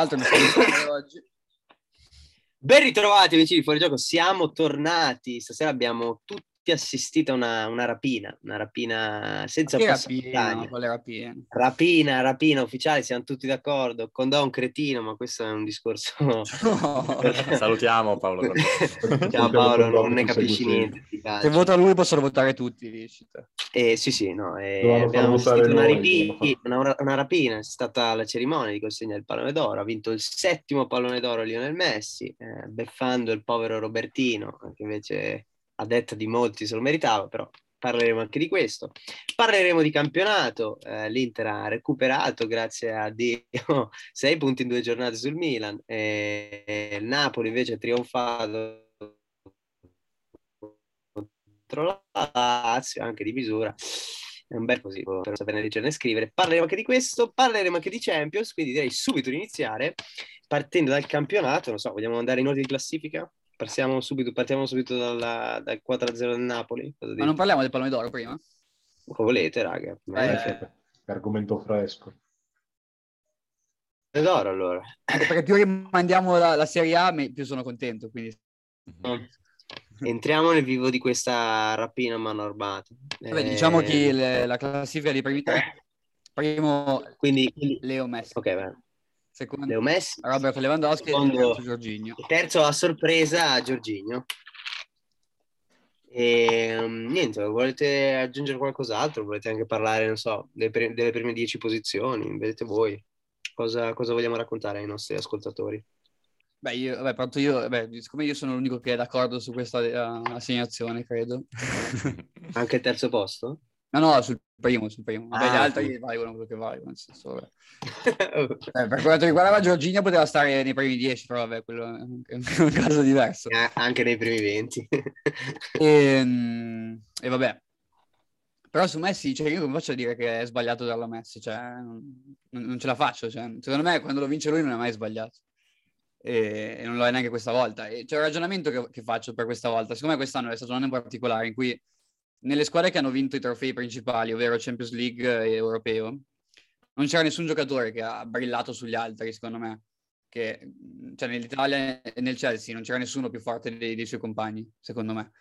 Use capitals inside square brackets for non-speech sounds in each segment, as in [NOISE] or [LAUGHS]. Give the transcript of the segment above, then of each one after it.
Altro mi sto [LAUGHS] oggi. Ben ritrovati amici di Fuori Gioco, siamo tornati. Stasera abbiamo tutti assistito a una, una rapina, una rapina senza rapina, quale rapina? Rapina, rapina ufficiale, siamo tutti d'accordo. Condò un cretino, ma questo è un discorso. [LAUGHS] Salutiamo Paolo. Ciao Paolo, non ne capisci niente. Se vota lui possono votare tutti, dici. Eh, sì, sì, no. eh, abbiamo assistito una, noi, ripi- dovevamo una, una rapina, è stata la cerimonia di consegna del pallone d'oro. Ha vinto il settimo pallone d'oro Lionel Messi, eh, beffando il povero Robertino, che invece a detta di molti se lo meritava, però parleremo anche di questo. Parleremo di campionato. eh, L'Inter ha recuperato, grazie a Dio, [LAUGHS] sei punti in due giornate sul Milan. e il Napoli invece ha trionfato contro la Lazio, anche di misura. È un bel così per non saperne leggere né scrivere. Parleremo anche di questo, parleremo anche di Champions, quindi direi subito di iniziare partendo dal campionato. Non so, vogliamo andare in ordine di classifica? Partiamo subito, partiamo subito dalla- dal 4-0 del Napoli. Cosa Ma dite? non parliamo del pallone d'oro prima? Come volete, raga. Eh, argomento fresco. d'oro allora. Perché più rimandiamo la, la Serie A, più sono contento. Quindi... Entriamo nel vivo di questa rapina a mano armata. Vabbè, Eh, diciamo che le- la classifica dei primi tre. Primo Quindi, quindi- Leo Messi. ok, beh. Secondo Leo Messi. Robert Lewandowski e Secondo- terzo Giorginio. Terzo a sorpresa Giorginio. E um, niente, volete aggiungere qualcos'altro? Volete anche parlare, non so, delle, pre- delle prime dieci posizioni? Vedete voi. Cosa, cosa vogliamo raccontare ai nostri ascoltatori? Beh, io, vabbè, parto io, beh, siccome io sono l'unico che è d'accordo su questa eh, assegnazione, credo. Anche il terzo posto? No, no, sul primo, sul primo. Vabbè, Ah, gli altri sì. valgono quello che valgono, senso. [LAUGHS] Eh, per quanto riguardava Giorginio poteva stare nei primi dieci, però vabbè, quello è un, è un [LAUGHS] caso diverso. Eh, Anche nei primi venti. [LAUGHS] E, mm, e vabbè. Però su Messi, cioè, io come faccio a dire che è sbagliato darlo a Messi? Cioè, non, non ce la faccio. Cioè, secondo me quando lo vince lui non è mai sbagliato. E, e non lo è neanche questa volta. E c'è un ragionamento che, che faccio per questa volta. Secondo me quest'anno è stato un anno in particolare in cui nelle squadre che hanno vinto i trofei principali, ovvero Champions League e Europeo, non c'era nessun giocatore che ha brillato sugli altri, secondo me. Che, cioè, nell'Italia e nel Chelsea non c'era nessuno più forte dei, dei suoi compagni, secondo me.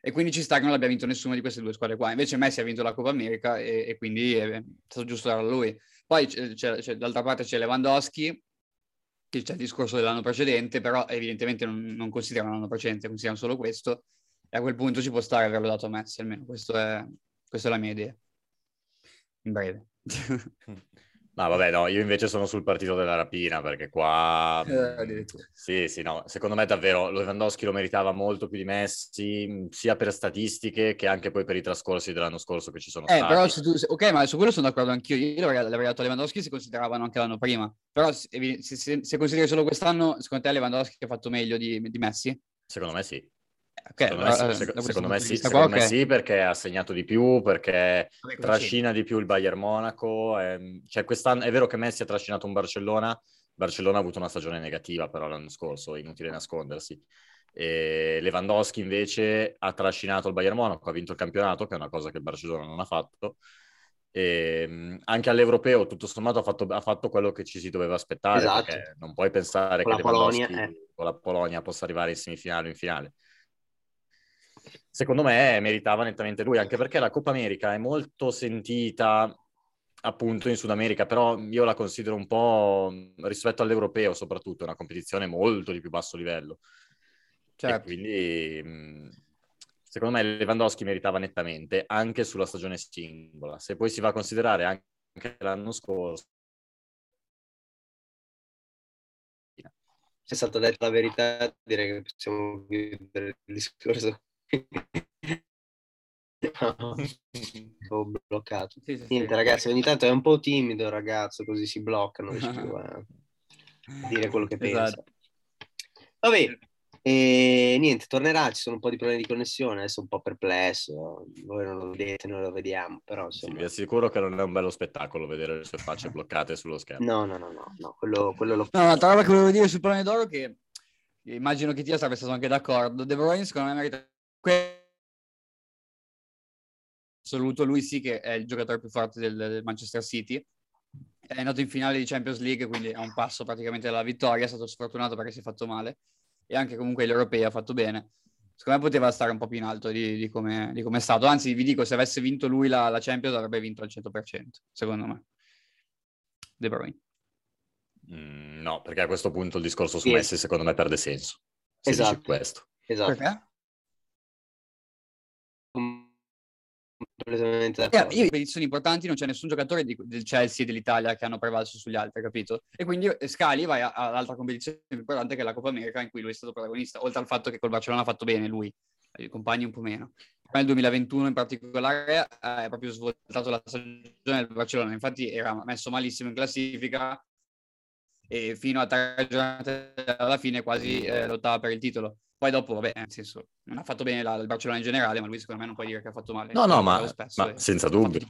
E quindi ci sta che non abbia vinto nessuna di queste due squadre qua. Invece Messi ha vinto la Coppa America e, e quindi è stato giusto darlo a lui. Poi c'è, c'è- d'altra parte c'è Lewandowski, che c'è il discorso dell'anno precedente, però evidentemente non, non considerano l'anno precedente, considerano solo questo. E a quel punto ci può stare averlo dato a Messi, almeno. Questo è, questa è la mia idea. In breve. No, vabbè, no, io invece sono sul partito della rapina perché qua... Eh, addirittura. Sì, sì, no, secondo me davvero Lewandowski lo meritava molto più di Messi, mh, sia per statistiche che anche poi per i trascorsi dell'anno scorso che ci sono Eh, stati. però se tu, ok, ma su quello sono d'accordo anch'io. Io l'avrei, l'avrei dato a Lewandowski se consideravano anche l'anno prima. Però se- se- se consideri solo quest'anno, secondo te Lewandowski ha fatto meglio di, di Messi? Secondo me sì. Eh, Ok, Secondo me, sì, allora, sec- da questo secondo me sì, secondo qua, me ok. sì, perché ha segnato di più, perché Vabbè, trascina di più il Bayern Monaco. ehm, cioè quest'anno è vero che Messi ha trascinato un Barcellona, Barcellona ha avuto una stagione negativa però l'anno scorso, inutile nascondersi. E Lewandowski invece ha trascinato il Bayern Monaco, ha vinto il campionato, che è una cosa che il Barcellona non ha fatto. E, mh, anche all'europeo, tutto sommato, ha fatto, ha fatto quello che ci si doveva aspettare, Esatto. perché non puoi pensare Con che la Polonia, Lewandowski eh. con la Polonia possa arrivare in semifinale o in finale. Secondo me meritava nettamente lui, anche perché la Coppa America è molto sentita appunto in Sud America, però io la considero un po' rispetto all'europeo soprattutto, una competizione molto di più basso livello. E Certo. quindi mh, secondo me Lewandowski meritava nettamente anche sulla stagione singola. Se poi si va a considerare anche l'anno scorso, Se è stata detta la verità, direi che possiamo chiudere il discorso. Ho bloccato. Sì, sì, sì. Niente, ragazzi, ogni tanto è un po' timido il ragazzo, così si blocca, non riesce più a dire quello che pensa. Esatto. Vabbè, e niente, tornerà, ci sono un po' di problemi di connessione, adesso è un po' perplesso, voi non lo vedete, noi lo vediamo, però sì, insomma... vi assicuro che non è un bello spettacolo vedere le sue facce bloccate sullo schermo. No, no, no, no, no, quello, quello lo No, un'altra roba che volevo dire sul pallone d'oro che immagino che Tia sarebbe stato anche d'accordo. De Bruyne secondo me merita que- assoluto, lui sì che è il giocatore più forte del, del Manchester City è andato in finale di Champions League, quindi a un passo praticamente dalla vittoria, è stato sfortunato perché si è fatto male e anche comunque l'Europeo ha fatto bene. Secondo me poteva stare un po' più in alto di, di come, di come è stato. Anzi, vi dico, se avesse vinto lui la, la Champions avrebbe vinto al 100%, secondo me. De Bruyne. Mm, no, perché a questo punto il discorso su Sì. Messi secondo me perde senso. Se Esatto. questo. Esatto. Perché? Completamente Eh, d'accordo. io in competizioni importanti non c'è nessun giocatore di- del Chelsea e dell'Italia che hanno prevalso sugli altri, capito? E quindi eh, scali vai a- all'altra competizione più importante che è la Coppa America in cui lui è stato protagonista, oltre al fatto che col Barcellona ha fatto bene lui, i compagni un po' meno. Nel 2021 in particolare eh, è proprio svoltato la stagione del Barcellona, infatti era messo malissimo in classifica e fino a tre giornate alla fine quasi eh, lottava per il titolo. Poi dopo, vabbè, nel senso, non ha fatto bene la- il Barcellona in generale, ma lui secondo me non puoi dire che ha fatto male. No, no, ma, spesso ma senza dubbio.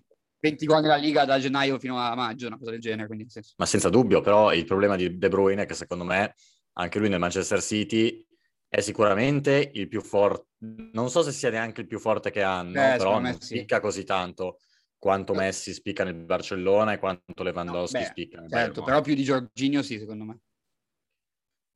20 gol nella Liga da gennaio fino a maggio, una cosa del genere, quindi senso. Ma senza dubbio, però il problema di De Bruyne è che secondo me anche lui nel Manchester City è sicuramente il più forte, non so se sia neanche il più forte che hanno, Eh, però non sì. spicca così tanto quanto Messi spicca nel Barcellona e quanto No, Lewandowski beh, spicca certo, però più di Giorginio sì, secondo me.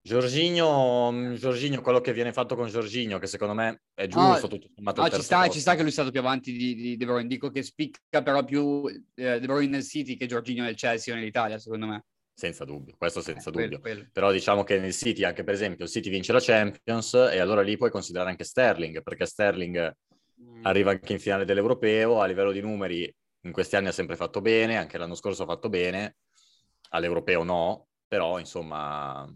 Giorginio, mm, Giorginio, quello che viene fatto con Giorginio, che secondo me è No, giusto, tutto sommato No, il ci sta, ci sta che lui è stato più avanti di, di De Bruyne. Dico che spicca però più eh, De Bruyne nel City che Giorginio nel Chelsea o nell'Italia, secondo me. Senza dubbio, questo senza Eh, quello, dubbio. quello. Però diciamo che nel City, anche per esempio, il City vince la Champions e allora lì puoi considerare anche Sterling, perché Sterling Mm. arriva anche in finale dell'Europeo, a livello di numeri in questi anni ha sempre fatto bene, anche l'anno scorso ha fatto bene, all'Europeo no, però insomma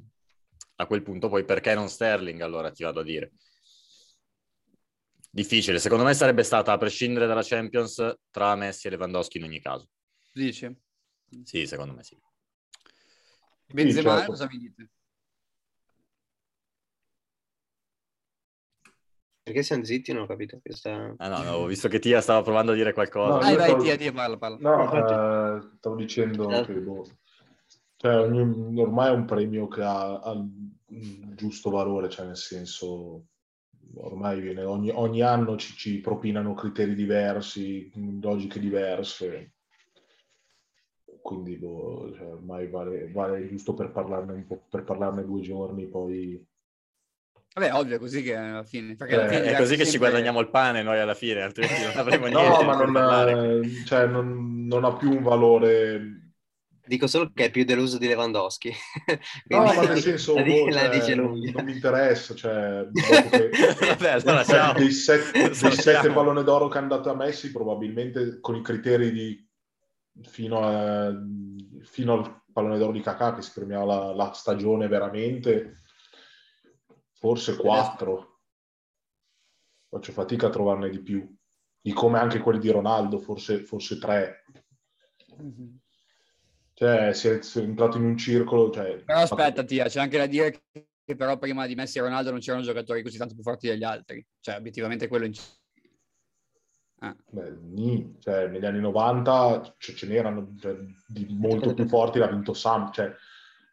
a quel punto poi perché non Sterling allora ti vado a dire. Difficile, secondo me sarebbe stata a prescindere dalla Champions tra Messi e Lewandowski in ogni caso. Dici? Sì, secondo me sì. Benzema, certo. cosa mi dite? Perché siamo zitti? Non ho capito. che sta- Ah no, no, ho visto che Tia stava provando a dire qualcosa. No, Dai, io vai, stavo- Tia, Tia, parla, parla. No, eh, stavo dicendo Eh. che boh, cioè, ogni- ormai è un premio che ha, ha il giusto valore, cioè nel senso ormai viene, ogni, ogni anno ci, ci propinano criteri diversi, logiche diverse, quindi boh, cioè, ormai vale, vale giusto per parlarne un po', per parlarne due giorni, poi Vabbè, ovvio, è così che alla fine... Perché alla Eh, fine È così che ci sempre- guadagniamo il pane noi alla fine, altrimenti non [LAUGHS] avremo niente no, ma non, eh, cioè, non, non ha più un valore Dico solo che è più deluso di Lewandowski. [LAUGHS] No, ma nel senso, la, boh, la cioè, non, mi interessa, cioè, dopo che [LAUGHS] allora ciao. dei, set- dei sette [LAUGHS] pallone d'oro che hanno dato a Messi, probabilmente con i criteri di fino, a- fino al pallone d'oro di Kakà che si premiava la, la stagione veramente, forse quattro. Faccio fatica a trovarne di più. Di come anche quelli di Ronaldo, forse, forse tre. Mhm. Cioè, si è, si è entrato in un circolo. Cioè, Però aspetta, Tia, c'è anche da dire che però prima di Messi e Ronaldo non c'erano giocatori così tanto più forti degli altri. Cioè, obiettivamente quello... In... Ah. Beh, cioè, negli anni 90 cioè, ce n'erano cioè, di molto più forti, l'ha vinto Sam, cioè,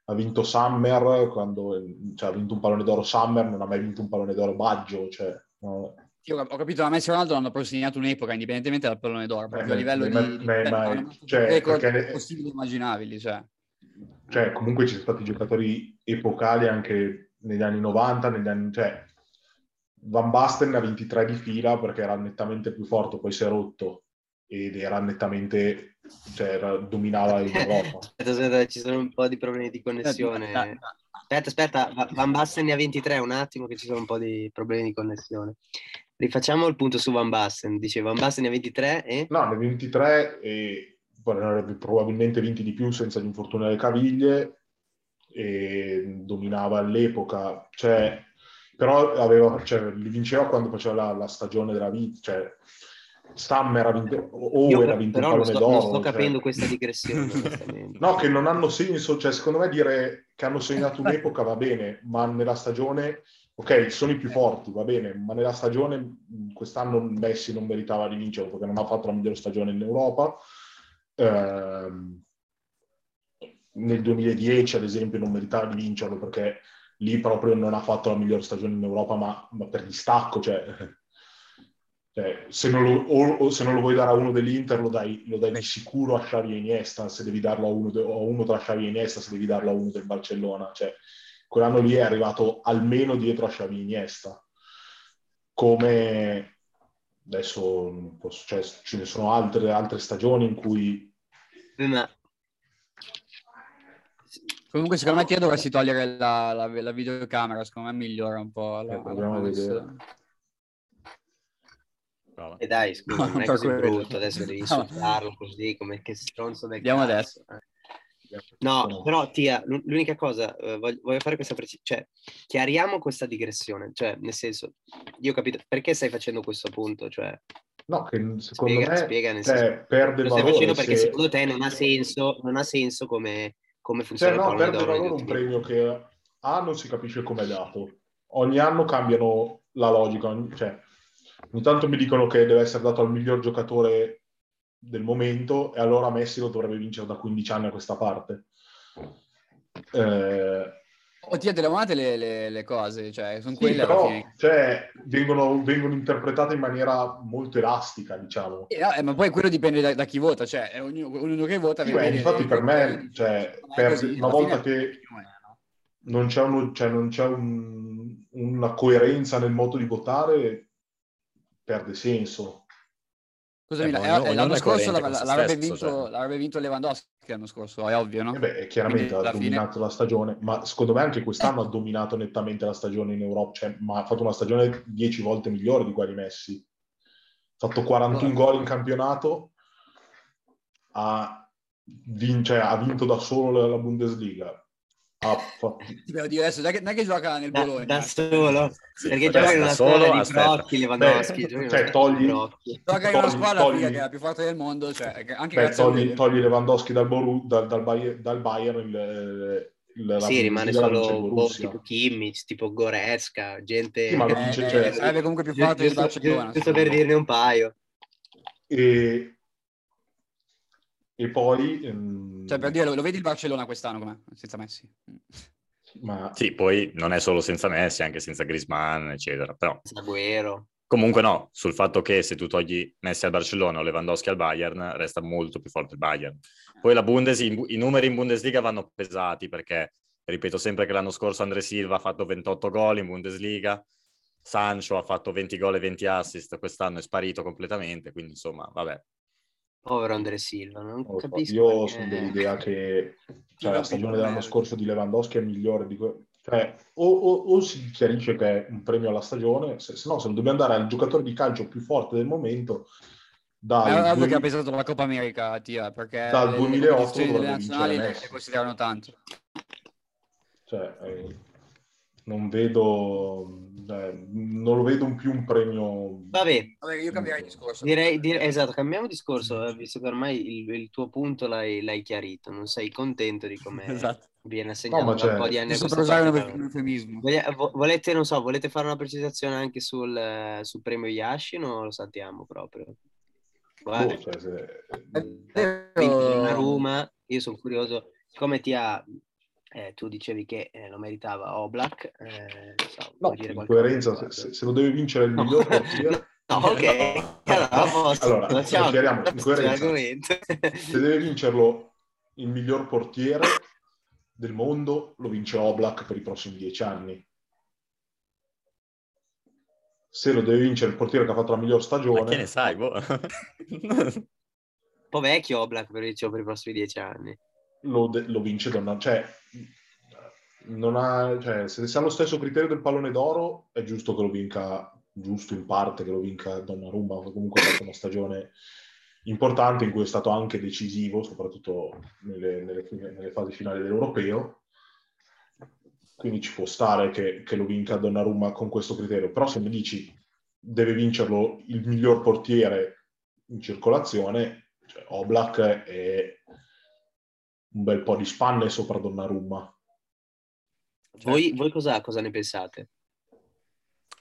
ha vinto Summer quando cioè, ha vinto un pallone d'oro Summer, non ha mai vinto un pallone d'oro Baggio, cioè, no. Io ho capito, ma Messi e Ronaldo hanno proprio segnato un'epoca, indipendentemente dal pallone d'oro, proprio Eh, a livello ma- di... di- ma- ma- hanno battuto cioè, record perché- possibili e immaginabili, cioè. Cioè, comunque ci sono stati giocatori epocali anche negli anni 90, negli anni, cioè, Van Basten ne ha 23 di fila perché era nettamente più forte, poi si è rotto ed era nettamente, cioè, era- dominava in [LAUGHS] Europa. Aspetta, aspetta, ci sono un po' di problemi di connessione. Aspetta, aspetta, Va- Van Basten ne ha 23, un attimo che ci sono un po' di problemi di connessione. Rifacciamo il punto su Van Basten. Dice Van Basten ne ha 23 e... No, ne 23 e poi ne avrebbe probabilmente vinti di più senza gli infortuni alle caviglie e dominava all'epoca, cioè, però aveva, cioè, li vinceva quando faceva la, la stagione della vita, cioè Stammer ha vinto, Io Owen ha vinto però non sto, non d'oro. sto cioè. capendo questa digressione. [LAUGHS] No, che non hanno senso, cioè secondo me dire che hanno segnato un'epoca va bene, ma nella stagione, ok, sono i più forti, va bene, ma nella stagione quest'anno Messi non meritava di vincere perché non ha fatto la migliore stagione in Europa. Ehm, nel 2010, ad esempio, non meritava di vincerlo perché lì proprio non ha fatto la migliore stagione in Europa, ma, ma per distacco, cioè [LAUGHS] Cioè, se, non lo, o, o se non lo vuoi dare a uno dell'Inter, lo dai, lo dai di sicuro a Xavi e Iniesta, se devi darlo a uno, de, a uno tra Xavi e Iniesta, se devi darlo a uno del Barcellona. Cioè, quell'anno lì è arrivato almeno dietro a Xavi Iniesta. Come adesso posso, cioè, ce ne sono altre, altre stagioni in cui... Ma Comunque, secondo me, ti dovresti togliere la, la, la, videocamera. Secondo me migliora un po'. La, eh, proviamo a vedere. E dai, scusa, non è [LAUGHS] così brutto, adesso devi insultarlo così, come che stronzo del Andiamo cazzo. adesso. No, però Tia, l'unica cosa, eh, voglio, voglio, fare questa precisione, cioè, chiariamo questa digressione, cioè, nel senso, io ho capito, perché stai facendo questo punto, cioè... No, che secondo spiega, me spiega nel cioè, senso, perde lo stai valore facendo perché se... secondo te non ha senso, non ha senso come, come Cioè, funziona no, il perde valore un premio che A non si capisce come è dato. Ogni anno cambiano la logica. Cioè, ogni tanto mi dicono che deve essere dato al miglior giocatore del momento e allora Messi lo dovrebbe vincere da 15 anni a questa parte. Eh, ti televonate le, le, le cose, cioè, sono sì, quelle però cioè, vengono, vengono interpretate in maniera molto elastica, diciamo. Eh, eh, ma poi quello dipende da, da chi vota, cioè, è ognuno, ognuno che vota... Sì, beh, infatti per me, cioè, per- così, una volta che non c'è, uno- cioè, non c'è un- una coerenza nel modo di votare, perde senso. Scusami, Eh, eh, ognuno- l'anno ognuno è scorso l'avrebbe, vinto, cioè. l'avrebbe vinto Lewandowski l'anno scorso, è ovvio, no? E beh, chiaramente Quindi, ha alla fine- dominato la stagione, ma secondo me anche quest'anno ha dominato nettamente la stagione in Europa, cioè, ma ha fatto una stagione 10 volte migliore di quella di Messi. Ha fatto 41 gol in campionato, ha, vin- cioè, ha vinto da solo la Bundesliga. Devo dire adesso, non è che, non è che gioca nel Da, Bologna, da solo, Sì, perché gioca in una solo, squadra di brocchi Lewandowski, Beh, in una cioè, togli- brocchi. gioca in una togli- squadra togli- che è la più forte del mondo, cioè, anche beh, togli, togli Lewandowski dal, Boru- dal, dal Bayern, dal Bayern il, il, la Sì, rimane solo boh, tipo Kimmich, tipo Goretzka, gente... Sì, ma lo Eh, vince, eh, cioè- sarebbe comunque più forte del giusto, Barcellona. giusto per dirne un paio. E, e poi... ehm, Cioè, per dire, lo, lo vedi il Barcellona quest'anno com'è? Senza Messi. ma Sì, poi non è solo senza Messi, anche senza Griezmann, eccetera. Però Agüero. comunque no, sul fatto che se tu togli Messi al Barcellona o Lewandowski al Bayern, resta molto più forte il Bayern. Poi la Bundes, i, numeri in Bundesliga vanno pesati perché, ripeto sempre che l'anno scorso André Silva ha fatto 28 gol in Bundesliga, Sancho ha fatto 20 gol e 20 assist, quest'anno è sparito completamente, quindi insomma, vabbè. Povero Andre Silva, non Non capisco. Io perché- sono dell'idea che [LAUGHS] cioè, Io la stagione dell'anno scorso di Lewandowski è migliore di que- cioè, o, o- o si chiarisce che è un premio alla stagione, se, se no se lo dobbiamo dare al giocatore di calcio più forte del momento, è ovvio due- che ha pesato la Coppa America, tia, perché Dal le- 2008 le nazionali le, Messi. le considerano tanto. cioè, eh, non vedo, cioè, non lo vedo più un premio. Vabbè, Vabbè, io cambierei discorso. direi, direi- esatto, cambiamo discorso, eh, visto che ormai il, il tuo punto l'hai, l'hai chiarito, non sei contento di come [LAUGHS] Esatto. viene assegnato No, un cioè, po' di anni per usare un eufemismo. Volete, non so, volete fare una precisazione anche sul, eh, sul premio Yashin o lo saltiamo proprio? Guarda, Boh, cioè, se- Roma, io sono curioso, come ti ha, eh, tu dicevi che eh, lo meritava Oblak, eh, non so, no, in coerenza, se, se- se lo deve vincere il No. miglior portiere, [LAUGHS] No, ok, [LAUGHS] allora, a posto, Allora, passiamo chiariamo, al in coerenza. argomento. se deve vincerlo il miglior portiere del mondo, lo vince Oblak per i prossimi dieci anni. Se lo deve vincere il portiere che ha fatto la miglior Ma stagione, che ne sai, boh? Un po' vecchio Oblak per, dicevo, per i prossimi dieci anni. Lo, lo vince Donnarumma. Cioè, non ha, cioè, se se ha lo stesso criterio del pallone d'oro, è giusto che lo vinca, giusto in parte che lo vinca Donnarumma, comunque ha fatto una stagione importante in cui è stato anche decisivo, soprattutto nelle, nelle- nelle fasi finali dell'Europeo. Quindi ci può stare che, che lo vinca Donnarumma con questo criterio. Però se mi dici deve vincerlo il miglior portiere in circolazione, cioè Oblak è un bel po' di spanne sopra Donnarumma. Voi, voi cosa, cosa ne pensate?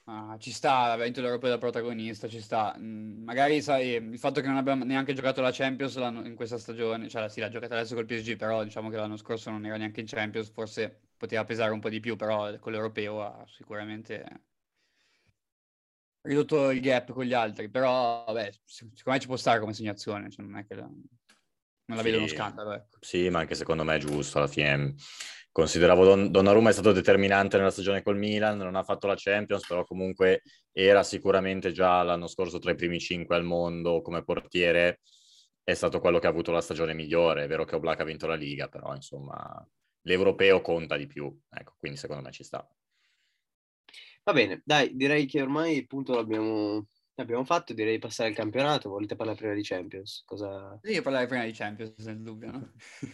Ah, ci sta, ha vinto l'Europeo da protagonista, ci sta. Mm, magari, sai, il fatto che non abbia neanche giocato la Champions in questa stagione, cioè sì, l'ha giocata adesso col PSG, però diciamo che l'anno scorso non era neanche in Champions, forse poteva pesare un po' di più, però con l'Europeo ha sicuramente ridotto il gap con gli altri, però vabbè, secondo me ci può stare come segnazione, cioè non è che la, non la Sì. vedo uno scandalo. Ecco. Sì, ma anche secondo me è giusto. Alla fine consideravo Don- Donnarumma è stato determinante nella stagione col Milan, non ha fatto la Champions, però comunque era sicuramente già l'anno scorso tra i primi cinque al mondo come portiere. È stato quello che ha avuto la stagione migliore. È vero che Oblak ha vinto la Liga, però insomma l'europeo conta di più. Ecco, quindi secondo me ci sta. Va bene, dai, direi che ormai il punto l'abbiamo, l'abbiamo fatto, direi di passare al campionato. Volete parlare prima di Champions? Cosa... Io parlare prima di Champions, nel dubbio, no?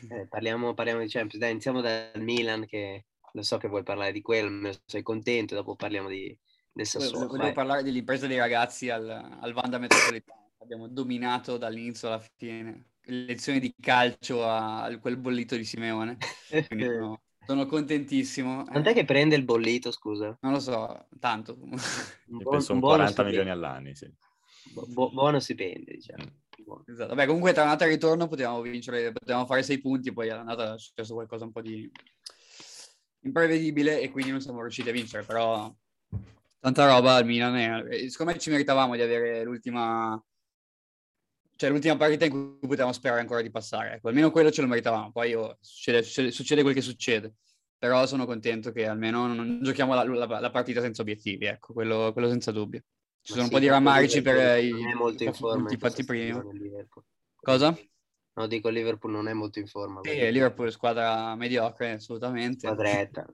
Eh, parliamo, parliamo di Champions. Dai, iniziamo dal Milan, che lo so che vuoi parlare di quello, sei contento, dopo parliamo di, del Sassuolo. Volevo, volevo parlare dell'impresa dei ragazzi al, al Vanda Metropolitano. Abbiamo dominato dall'inizio alla fine. Lezioni di calcio a a quel bollito di Simeone. [LAUGHS] Quindi sono, sono contentissimo. Quant'è che prende il bollito, scusa? Non lo so, tanto. Un, buon- penso un un buono 40 stipendio. milioni all'anno, sì. Bu- bu- buono stipendio, diciamo. Mm. Buono. Esatto. Vabbè, comunque tra andata e ritorno potevamo vincere, potevamo fare sei punti, poi all'andata è successo qualcosa un po' di imprevedibile e quindi non siamo riusciti a vincere, però tanta roba al Milan e e secondo me ci meritavamo di avere l'ultima cioè l'ultima partita in cui potevamo sperare ancora di passare, ecco, almeno quello ce lo meritavamo, poi oh, succede, succede, succede quel che succede, però sono contento che almeno non giochiamo la, la- la partita senza obiettivi, ecco, quello, quello senza dubbio. Ci sono sì, un po' di rammarici per i non è molto in i forma punti fatti prima. Liverpool. Cosa? No, dico Liverpool non è molto in forma. Sì, Liverpool squadra mediocre, assolutamente. Quadretta.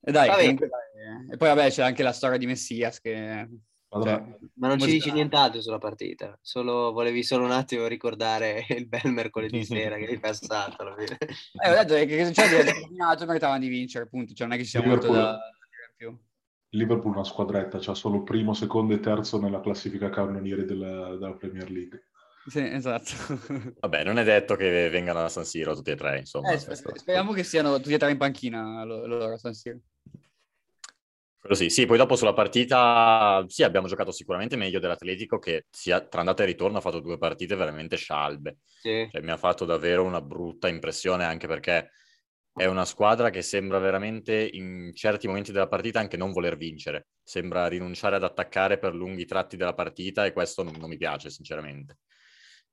E dai, comunque, dai, E poi vabbè c'è anche la storia di Messias che... Allora, cioè, Ma non ci dici nient'altro sulla partita, solo volevi solo un attimo ricordare [LAUGHS] il bel mercoledì [LAUGHS] sera che hai passato. alla fine. [LAUGHS] eh, ho detto che, che succede, abbiamo dominato, meritavano di vincere, appunto, cioè non è che ci sia molto da, più. Liverpool è una squadretta, c'ha solo primo, secondo e terzo nella classifica cannonieri della, della Premier League. Sì, esatto. Vabbè, non è detto che vengano a San Siro tutti e tre, insomma. Eh, speriamo che siano tutti e tre in panchina lo- loro a San Siro. Sì, sì, poi dopo sulla partita, sì, abbiamo giocato sicuramente meglio dell'Atletico che sia tra andata e ritorno ha fatto due partite veramente scialbe. Sì. Cioè, mi ha fatto davvero una brutta impressione anche perché è una squadra che sembra veramente in certi momenti della partita anche non voler vincere. Sembra rinunciare ad attaccare per lunghi tratti della partita e questo non, non mi piace, sinceramente.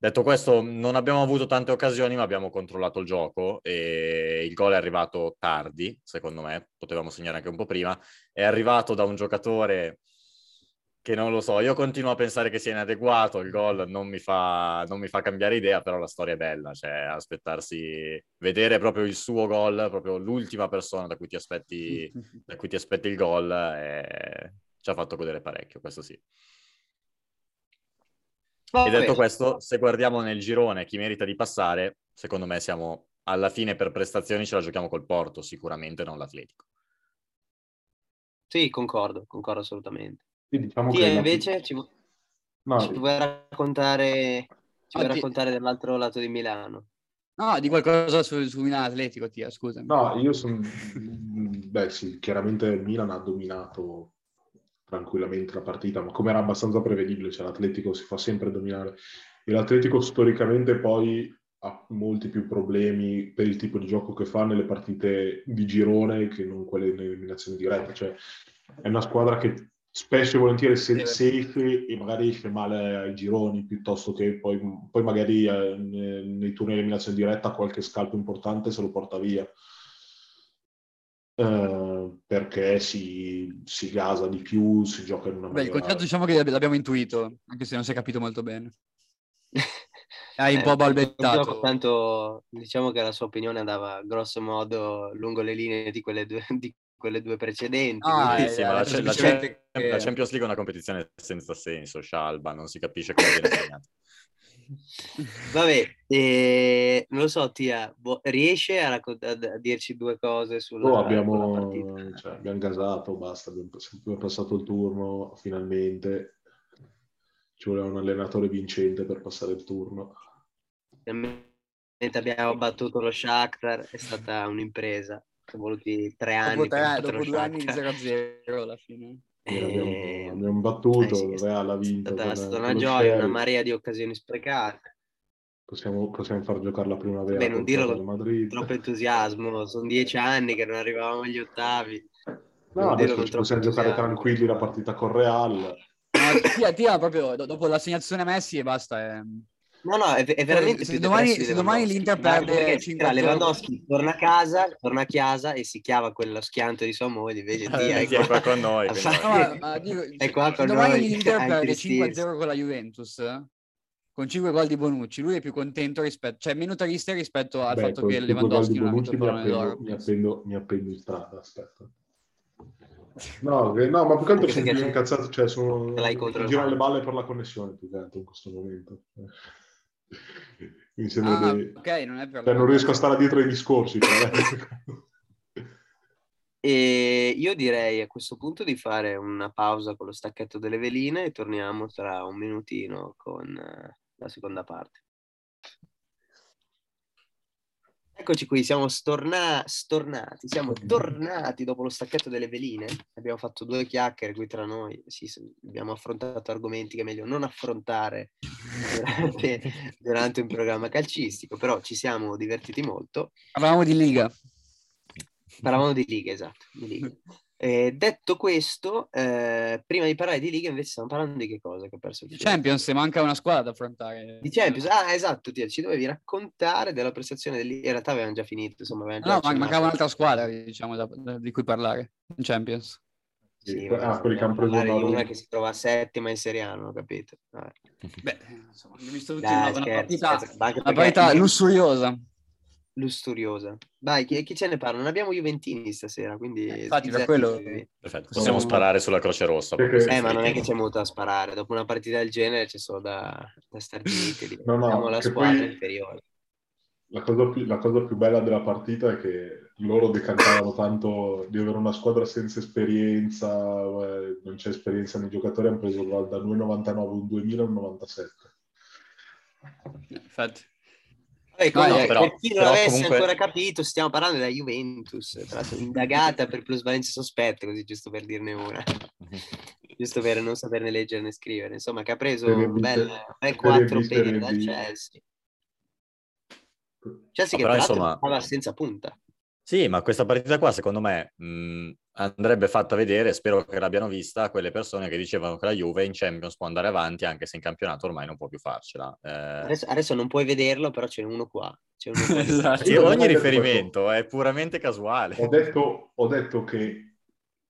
Detto questo, non abbiamo avuto tante occasioni, ma abbiamo controllato il gioco e il gol è arrivato tardi, secondo me, potevamo segnare anche un po' prima. È arrivato da un giocatore che non lo so, io continuo a pensare che sia inadeguato, il gol non mi fa, non mi fa cambiare idea, però la storia è bella, cioè aspettarsi, vedere proprio il suo gol, proprio l'ultima persona da cui ti aspetti, [LAUGHS] da cui ti aspetti il gol, eh, ci ha fatto godere parecchio, questo sì. E Vabbè, detto questo, se guardiamo nel girone chi merita di passare, secondo me siamo alla fine per prestazioni ce la giochiamo col Porto, sicuramente non l'Atletico. Sì, concordo, concordo assolutamente. Sì, diciamo Ti che la- invece ci, vu- No, ci vuoi raccontare, ci vuoi raccontare dell'altro lato di Milano? No, di qualcosa su, su Milan Atletico, Tia, scusami. No, io sono... Beh sì, chiaramente il Milan ha dominato tranquillamente la partita, ma come era abbastanza prevedibile, cioè l'Atletico si fa sempre dominare. E l'Atletico storicamente poi ha molti più problemi per il tipo di gioco che fa nelle partite di girone che non quelle in eliminazione diretta. Cioè è una squadra che spesso e volentieri se Sì. safe e magari esce male ai gironi piuttosto che poi, poi magari eh, ne- nei turni di eliminazione diretta qualche scalpo importante se lo porta via. Eh, perché si, si gasa di più, si gioca in una Beh, il maniera... concetto diciamo che l'abbiamo intuito, anche se non si è capito molto bene. [LAUGHS] Hai un Eh, po' balbettato. gioco, Tanto diciamo che la sua opinione andava grosso modo lungo le linee di quelle due, di quelle due precedenti. Ah, eh, Sì, ma la, la- semplicemente che- la Champions League è una competizione senza senso, scialba, non si capisce come viene. [LAUGHS] Vabbè, eh, non lo so, Tia, vo- riesce a, raccont- a- dirci due cose sulla, Oh, sulla abbiamo, partita? cioè, abbiamo gasato, basta, abbiamo, abbiamo passato il turno finalmente. Ci voleva un allenatore vincente per passare il turno. Finalmente abbiamo battuto lo Shakhtar, è stata un'impresa. Sono voluti tre anni Dopo, per tre- dopo due anni di Shakhtar. 0-0 alla fine. E abbiamo, abbiamo battuto, eh sì, Real ha vinto. È stata, stata una gioia, una Sheriff. marea di occasioni sprecate. Possiamo, possiamo far giocare la primavera Beh, non dirlo Madrid. troppo entusiasmo, sono dieci anni che non arrivavamo agli ottavi. No, Non adesso ci possiamo giocare tranquilli la partita con Real. No, Tia, Tia proprio do- dopo l'assegnazione Messi e basta. eh. No, no, è, è veramente se più domani- se domani l'Inter perde perché 5-0 tra Lewandowski torna a casa, torna a casa e si chiava quello schianto di sua moglie, invece Tia Eh, è è qua con noi, [LAUGHS] No, ma- ma dico, è qua se con domani noi l'Inter perde intristirsi. 5-0 con la Juventus, eh, con 5 gol di Bonucci, lui è più contento rispetto, cioè meno triste rispetto al Beh, fatto che Lewandowski di non ha vinto Bonucci il mi pallone appendo, d'oro. mi, appendo, mi appendo in strada, aspetta. No, che- no, ma più che altro sono se- incazzato, cioè sono... girano le balle per la connessione più che altro in questo momento. [LAUGHS] Mi sembra Ah, di- ok, non è per cioè, non riesco a stare dietro ai [LAUGHS] discorsi. però. E io direi a questo punto di fare una pausa con lo stacchetto delle veline e torniamo tra un minutino con eh, la seconda parte. Eccoci qui, siamo storna- stornati, siamo tornati dopo lo stacchetto delle veline. Abbiamo fatto due chiacchiere qui tra noi, sì, abbiamo affrontato argomenti che è meglio non affrontare durante, [LAUGHS] durante un programma calcistico, però ci siamo divertiti molto. Parlavamo di Liga. Parlavamo di Liga, esatto. Di Liga. Eh, detto questo, eh, prima di parlare di Liga, invece stiamo parlando di che cosa che ho perso il? Champions, manca una squadra da affrontare. Di Champions, ah esatto, Tia, ci dovevi raccontare della prestazione del In realtà avevamo già finito, insomma, già No, ma- accennato. mancava un'altra squadra, diciamo, da- da- di cui parlare in Champions. Sì, Sì, ah, quelli che hanno preso parlare di una- che si trova settima in Serie A, non ho capito. Vabbè. Beh, insomma, abbiamo visto tutti Dai, una, partita, scherzo, una partita lussuriosa. Lusturiosa. Dai, chi, chi ce ne parla? Non abbiamo Juventini stasera, quindi... Eh, infatti, per quello- Perfetto, possiamo No. sparare sulla Croce Rossa. Eh, senza ma non è che c'è molto da sparare. Dopo una partita del genere c'è solo da, da star zitti. No, no, Siamo la squadra poi- inferiore. La cosa, più, la cosa più bella della partita è che loro decantavano tanto di avere una squadra senza esperienza, eh, non c'è esperienza nei giocatori, hanno preso gol da 2,99, un 2000 e un 97. Infatti. Vabbè, No, comunque, eh, però- per chi non però avesse comunque- ancora capito, stiamo parlando della Juventus, tra l'altro indagata per plusvalenze sospette, così giusto per dirne una, [LAUGHS] giusto per non saperne leggere né scrivere. Insomma, che ha preso Serie un bel, bel B, 4 Serie pene dal B. Chelsea. Chelsea che però, tra insomma- stava senza punta. Sì, ma questa partita qua, secondo me, mh, andrebbe fatta vedere, spero che l'abbiano vista, quelle persone che dicevano che la Juve in Champions può andare avanti anche se in campionato ormai non può più farcela. Eh, Adesso, adesso non puoi vederlo, però c'è uno qua. C'è uno qua. [LAUGHS] Esatto. ogni riferimento è puramente casuale. Ho detto, ho detto che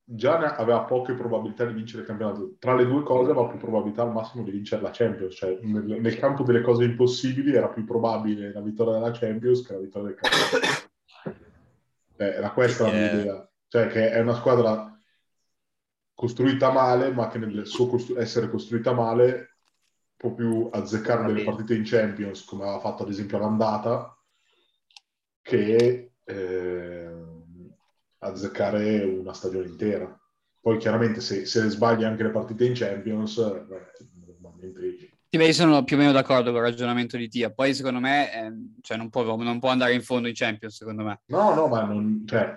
Gianna aveva poche probabilità di vincere il campionato. Tra le due cose aveva più probabilità al massimo di vincere la Champions. Cioè, nel, nel campo delle cose impossibili era più probabile la vittoria della Champions che la vittoria del campionato. Eh, era questa la mia Eh. idea. Cioè, che è una squadra costruita male, ma che nel suo costru- essere costruita male può più azzeccare delle partite in Champions, come aveva fatto ad esempio all'andata, che ehm, azzeccare una stagione intera. Poi chiaramente se, se sbagli anche le partite in Champions, eh, beh, normalmente beh, io sono più o meno d'accordo con il ragionamento di Tia. Poi, secondo me, ehm, cioè, non, può, non può andare in fondo in Champions, secondo me. No, no, ma non... Cioè,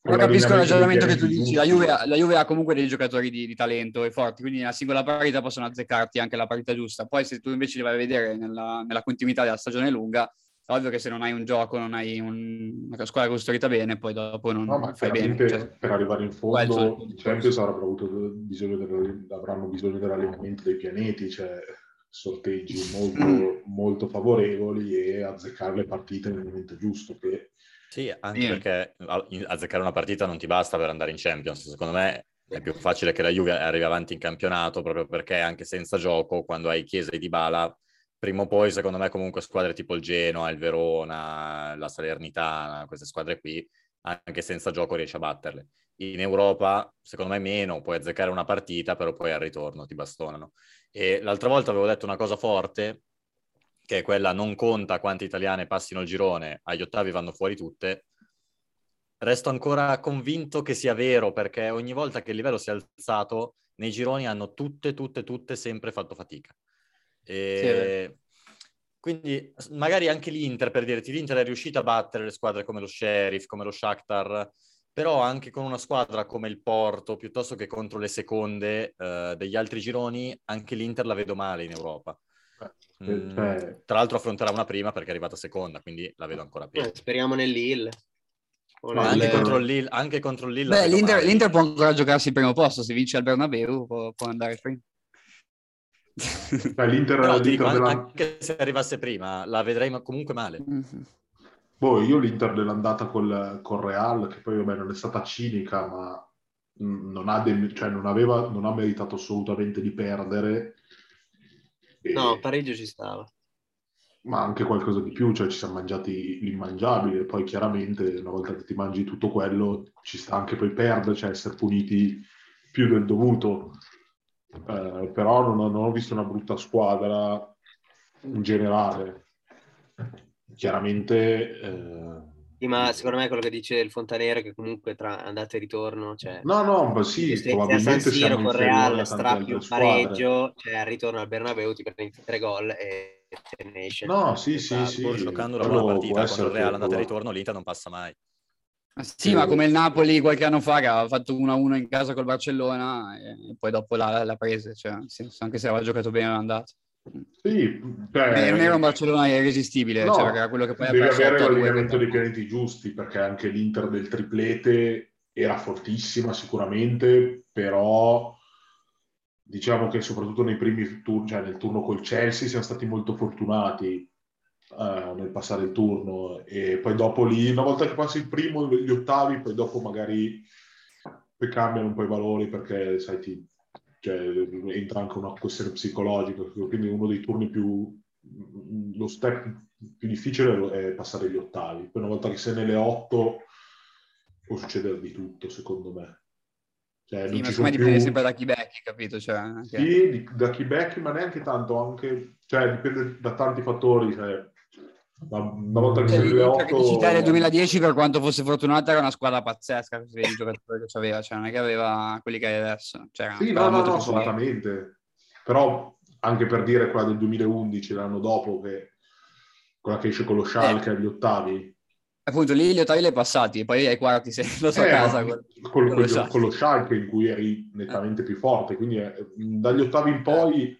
Però capisco il ragionamento che tu dici. La. Juve, ha, la Juve ha comunque dei giocatori di, di talento e forti, quindi nella singola partita possono azzeccarti anche la partita giusta. Poi, se tu invece li vai a vedere nella, nella continuità della stagione lunga, è ovvio che se non hai un gioco, non hai un- una squadra costruita bene, poi dopo non No, ma fai bene. Cioè, per arrivare in il fondo solito i Champions avrebbero avuto bisogno del- avranno bisogno dell'allenamento dei pianeti, cioè sorteggi molto, molto favorevoli e azzeccare le partite nel momento giusto. Che Sì, anche Sì. perché azzeccare una partita non ti basta per andare in Champions. Secondo me è più facile che la Juve arrivi avanti in campionato, proprio perché anche senza gioco, quando hai Chiesa e Dybala, prima o poi, secondo me, comunque squadre tipo il Genoa, il Verona, la Salernitana, queste squadre qui, anche senza gioco riesci a batterle. In Europa, secondo me, meno, puoi azzeccare una partita, però poi al ritorno ti bastonano. E l'altra volta avevo detto una cosa forte, che è quella non conta quante italiane passino il girone, agli ottavi vanno fuori tutte. Resto ancora convinto che sia vero, perché ogni volta che il livello si è alzato, nei gironi hanno tutte, tutte, tutte sempre fatto fatica. E Sì, quindi magari anche l'Inter, per dirti, l'Inter è riuscita a battere le squadre come lo Sheriff, come lo Shakhtar, però anche con una squadra come il Porto, piuttosto che contro le seconde eh, degli altri gironi, anche l'Inter la vedo male in Europa. Mm, cioè, Tra l'altro affronterà una prima perché è arrivata seconda, quindi la vedo ancora peggio. Eh, speriamo nell'Hill. O No, nel- anche, contro il Lille, anche contro il Lille. Beh, l'Inter, l'Inter può ancora giocarsi il primo posto, se vince al Bernabeu può, può andare prima. Beh, l'Inter, Però l'Inter dico, della- anche se arrivasse prima, la vedrei ma- comunque male. Boh, io l'Inter dell'andata col, col Real, che poi vabbè, non è stata cinica, ma non ha, de- cioè, non aveva, non ha meritato assolutamente di perdere. E- No, pareggio ci stava. ma anche qualcosa di più, cioè ci siamo mangiati l'immangiabile, poi chiaramente una volta che ti mangi tutto quello ci sta anche poi perdere, cioè essere puniti più del dovuto. Eh, però non ho, non ho visto una brutta squadra in generale. Chiaramente... eh, Sì, ma secondo me quello che dice il Fontanero è che comunque tra andata e ritorno, cioè... No, no, ma sì, probabilmente San Siro con Real, strappi un pareggio, cioè al ritorno al Bernabeu ti prendi tre gol e te ne esce. No, sì, sì, Esatto. sì. Pur giocando una buona partita contro il Real, andata e ritorno, l'Inter non passa mai. Ma Sì, ma come il Napoli qualche anno fa che aveva fatto 1-1 in casa col Barcellona e poi dopo l'ha, l'ha presa, cioè, senso, anche se aveva giocato bene l'andata. Sì, cioè, Eh, non era un Barcellona irresistibile, No, cioè, era quello che poi perso avere 8 a 2 l'allineamento dei pianeti giusti, perché anche l'Inter del triplete era fortissima sicuramente, però diciamo che soprattutto nei primi turni, cioè nel turno col Chelsea, siamo stati molto fortunati eh, nel passare il turno e poi dopo lì, una volta che passi il primo, gli ottavi, poi dopo magari poi cambiano un po' i valori perché sai ti cioè, entra anche una questione psicologica, quindi uno dei turni più, lo step più difficile è passare gli ottavi. Poi una volta che sei nelle otto può succedere di tutto, secondo me. Cioè, Sì, non ma ci secondo me sono dipende più... sempre da chi becchi, capito? Cioè, anche- Sì, da chi becchi, ma neanche tanto, anche... Cioè, dipende da tanti fattori. Cioè, una volta che sei nelle l'Inter che dici otto... te del 2010, per quanto fosse fortunata, era una squadra pazzesca, così, i giocatori che aveva, cioè non è che aveva quelli che hai adesso. Cioè, Sì, no, no, no, assolutamente. Però anche per dire quella del 2011, l'anno dopo, che quella che esce con lo Schalke agli ottavi, Appunto, lì gli ottavi li hai passati, poi ai quarti sei la sua Eh, casa. con, con con- lo con lo Schalke in cui eri nettamente più forte, quindi eh, dagli ottavi in poi,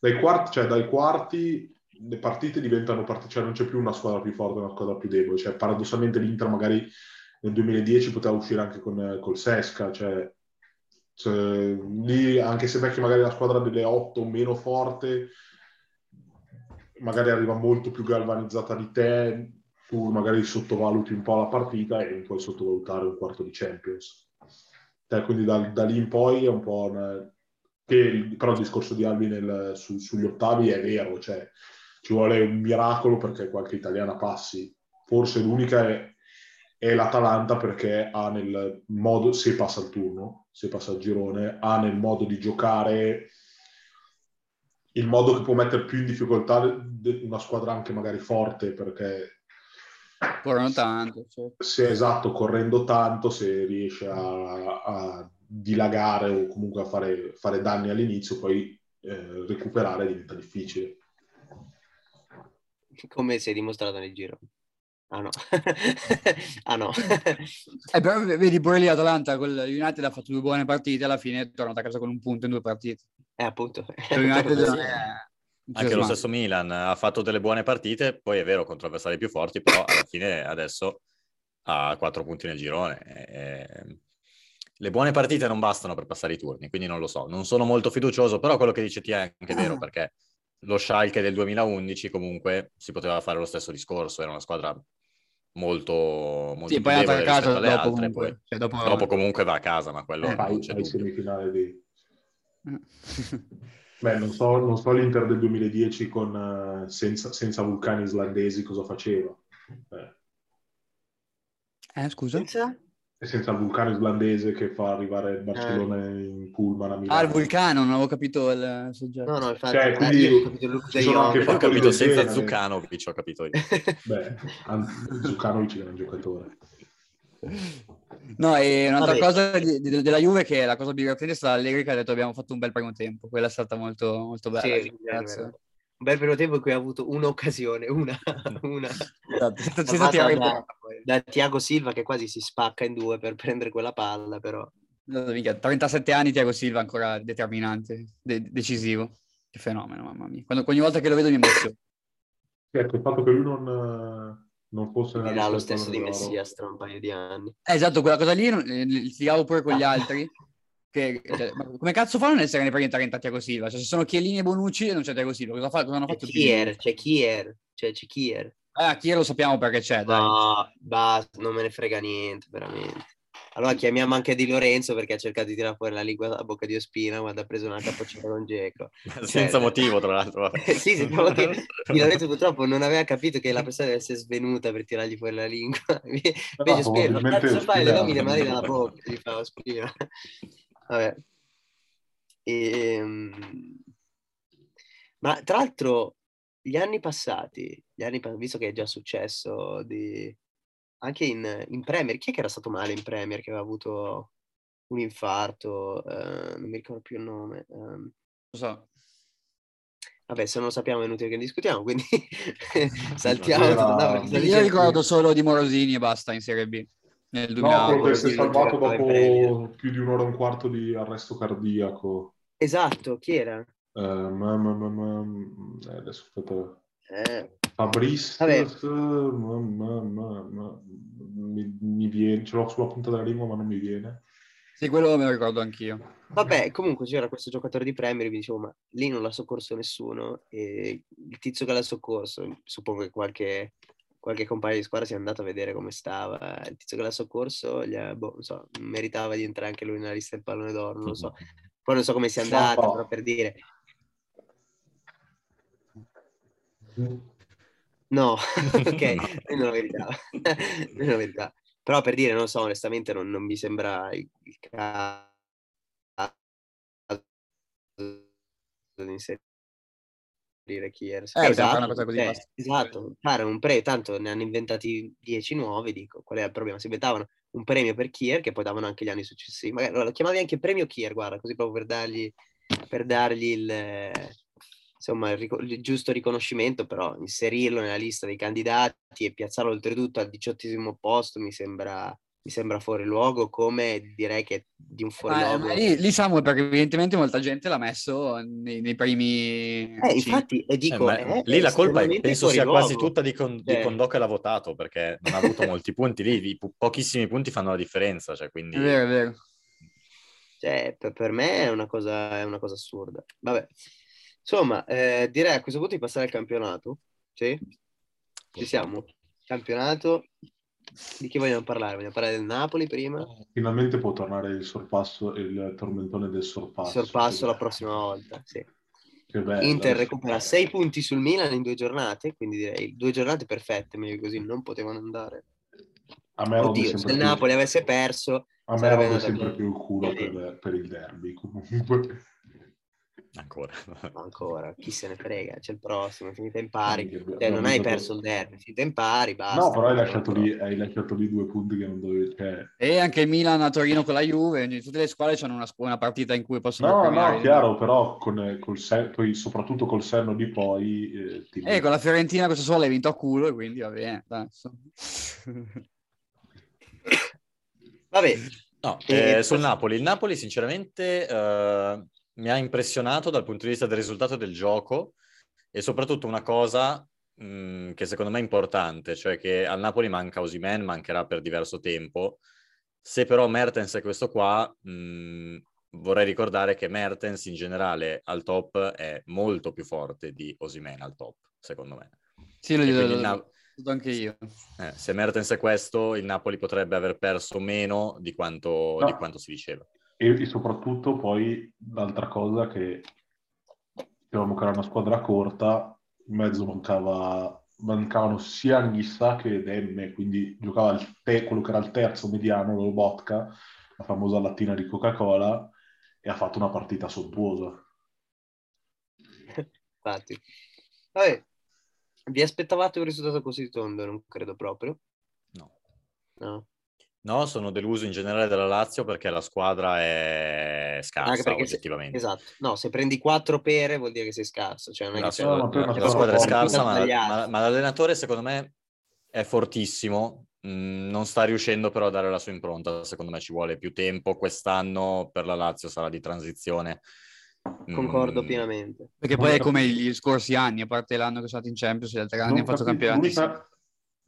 dai quarti, cioè dai quarti le partite diventano partite, cioè non c'è più una squadra più forte una squadra più debole, cioè paradossalmente l'Inter magari nel 2010 poteva uscire anche con, col Sesca, cioè, cioè, lì anche se becchi magari la squadra delle otto meno forte, magari arriva molto più galvanizzata di te, tu magari sottovaluti un po' la partita e non puoi sottovalutare un quarto di Champions. Cioè, quindi da, da lì in poi è un po' una... che però il discorso di Albi sugli ottavi è vero, cioè ci vuole un miracolo perché qualche italiana passi. Forse l'unica è, è l'Atalanta perché ha nel modo, se passa il turno, se passa il girone, ha nel modo di giocare il modo che può mettere più in difficoltà una squadra anche magari forte perché Corrono tanto. cioè. se esatto correndo tanto se riesce a, a dilagare o comunque a fare, fare danni all'inizio poi eh, recuperare diventa difficile Come si è dimostrato nel giro. Ah no. [LAUGHS] ah no. [LAUGHS] Eh, però vedi pure lì Atalanta, col United ha fatto due buone partite, alla fine è tornato a casa con un punto in due partite. eh, appunto. Cioè, United [LAUGHS] non è Anche lo stesso Milan ha fatto delle buone partite, poi è vero contro avversari più forti, però alla fine adesso ha quattro punti nel girone. E- Le buone partite non bastano per passare i turni, quindi non lo so. Non sono molto fiducioso, però quello che dice ti è anche vero, perché lo Schalke del 2011 comunque si poteva fare lo stesso discorso, era una squadra molto, molto Sì, poi è andata a casa dopo altre, comunque. poi- Cioè, dopo... dopo comunque va a casa, ma quello Eh, non c'è ai dubbio. semifinali di... [LAUGHS] Beh, non so, non so l'Inter del 2010 con, eh, senza, senza vulcani islandesi cosa faceva. Eh, Eh, scusa? Senza? E senza il vulcano islandese che fa arrivare il Barcellona in pullman a Milano. Ah, il vulcano, non avevo capito il soggetto. No, no, infatti. Cioè, eh, quindi io ho capito ci ho capito senza genere. Zucanovic, ho capito io. [LAUGHS] Beh, an- Zucanovic è un giocatore. No, e un'altra Vabbè. cosa di- di- della Juve che è la cosa divertente è stata Allegri che ha detto abbiamo fatto un bel primo tempo. Quella è stata molto, molto bella. Sì, Vero, vero. Bel primo tempo in cui ha avuto un'occasione, una, una. Esatto, da, poi. da Tiago Silva che quasi si spacca in due per prendere quella palla, però. No, minchia, 37 anni Thiago Silva ancora determinante, de- decisivo. Che fenomeno, mamma mia. Quando, ogni volta che lo vedo mi emoziono. Ecco, il fatto che lui non, non fosse lista lo stesso di. Messias tra un paio di anni. Eh, esatto, quella cosa lì eh, litigavo pure con gli altri. [LAUGHS] Che, cioè, ma come cazzo fanno ad essere nei primi 30 Tiago Silva? Cioè, se sono Chiellini e Bonucci non c'è Tiago Silva. Cosa, fa- cosa hanno C'è fatto tutti? Kier, c'è Kier, cioè c'è Kier. Ah, chi lo sappiamo perché c'è, dai. No, basta, non me ne frega niente, veramente. Allora chiamiamo anche Di Lorenzo perché ha cercato di tirare fuori la lingua a bocca di Ospina quando ha preso una capocciata con Geco. Senza motivo, tra [LAUGHS] l'altro. sì, sappiamo che Di Lorenzo purtroppo non aveva capito che la persona deve essere svenuta per tirargli fuori la lingua. [LAUGHS] Invece Ospina, ma probabilmente cazzo fai le Ospina- nomine male dalla bocca? Gli fa Ospina. Vabbè. Ehm, Ma tra l'altro gli anni passati, gli anni visto che è già successo di... anche in, in Premier, chi è che era stato male in Premier che aveva avuto un infarto? Eh, non mi ricordo più il nome. ehm, Lo so. Vabbè, se non lo sappiamo è inutile che ne discutiamo, quindi [LAUGHS] [LAUGHS] saltiamo. Perché sta Io ricordo solo di Morosini e basta in Serie B. Nel No, 2000. quello che si è salvato dopo più di un'ora e un quarto di arresto cardiaco. Esatto, chi era? Eh, ma, ma, ma, ma- eh, adesso aspetta. Eh, Fabrice, Vabbè. ma, ma, ma, ma- mi, mi viene, ce l'ho sulla punta della lingua ma non mi viene. Sì, quello me lo ricordo anch'io. Vabbè, comunque c'era questo giocatore di Premier, vi dicevo, ma lì non l'ha soccorso nessuno e il tizio che l'ha soccorso, suppongo che qualche, qualche compagno di squadra sia andato a vedere come stava, il tizio che l'ha soccorso, gli ha- boh, so, meritava di entrare anche lui nella lista del pallone d'oro, non lo so. Poi non so come sia andata, No. però per dire, no, [LAUGHS] ok, [LAUGHS] lui non lo meritava, non lo meritava. Però per dire, non lo so, onestamente non, non mi sembra il, il caso di inserire Eh, una cosa così, eh, basta. esatto, fare un premio, tanto ne hanno inventati 10 nuovi, dico, qual è il problema? Si inventavano un premio per Kier che poi davano anche gli anni successivi. Magari allora, lo chiamavi anche premio Kier, guarda, così proprio per dargli, per dargli il, insomma, il, rico- il giusto riconoscimento, però inserirlo nella lista dei candidati e piazzarlo oltretutto al diciottesimo posto mi sembra, mi sembra fuori luogo, come direi che di un fuori Ma, luogo. ma lì, lì Samuel, perché evidentemente molta gente l'ha messo nei, nei primi... Eh, infatti, e Eh, dico, ma è- lì è la colpa è- penso sia quasi luogo. tutta di, Con- di Cioè, Condò che l'ha votato perché non ha avuto molti punti lì, i po- pochissimi punti fanno la differenza, cioè quindi È vero, è vero. Cioè, per, per me è una cosa, è una cosa assurda. Vabbè, insomma, eh, direi a questo punto di passare al campionato. Sì? Ci siamo. Campionato. Di chi vogliamo parlare? Vogliamo parlare del Napoli prima? Finalmente può tornare il sorpasso, il tormentone del sorpasso. Sorpasso la prossima volta. Sì. Che bello. Inter recupera 6 punti sul Milan in due giornate, quindi direi due giornate perfette, meglio così, non potevano andare. A me Oddio, se il più- Napoli avesse perso, A me andata sempre più il culo per, per il derby, comunque. Ancora. Ancora, chi se ne frega, c'è il prossimo, finita in pari. Che abbiamo Cioè, non hai perso il derby, finita in pari, basta. No, però hai lasciato, lì, hai lasciato lì due punti che non dovevi... Cioè... E anche il Milan a Torino con la Juve, tutte le squadre hanno una, una partita in cui possono No, no, il- chiaro, però con, col sen- poi soprattutto col senno di poi... Eh, ti- Eh, con la Fiorentina questo solo l'hai vinto a culo e quindi va bene. Vabbè, No, eh, sul Napoli. Il Napoli, sinceramente, eh, mi ha impressionato dal punto di vista del risultato del gioco e soprattutto una cosa mh, che secondo me è importante, cioè che al Napoli manca Osimen, mancherà per diverso tempo. Se però Mertens è questo qua, mh, vorrei ricordare che Mertens in generale al top è molto più forte di Osimen al top, secondo me. Sì, lo dico quindi il Na- anche io. eh, se Mertens è questo, il Napoli potrebbe aver perso meno di quanto, No. di quanto si diceva. E, e soprattutto poi l'altra cosa che dicevamo che era una squadra corta, in mezzo mancava, mancavano sia Anghissa che Demme, quindi giocava il te- quello che era il terzo mediano, lo Botka, la famosa lattina di Coca-Cola, e ha fatto una partita sontuosa. infatti. Vabbè, vi aspettavate un risultato così tondo? Non credo proprio. No. No. No, sono deluso in generale dalla Lazio perché la squadra è scarsa perché se- oggettivamente. Esatto. No, se prendi quattro pere vuol dire che sei scarso. Cioè, non è La, che c'è- No, la- una la squadra squadra è scarsa, ma, ma- ma l'allenatore secondo me è fortissimo. Mm, non sta riuscendo però a dare la sua impronta. Secondo me ci vuole più tempo. Quest'anno per la Lazio sarà di transizione. Concordo Mm, pienamente. Perché poi è come gli scorsi anni, a parte l'anno che sono stati in Champions, gli altri anni hanno fatto campionati. l'unica,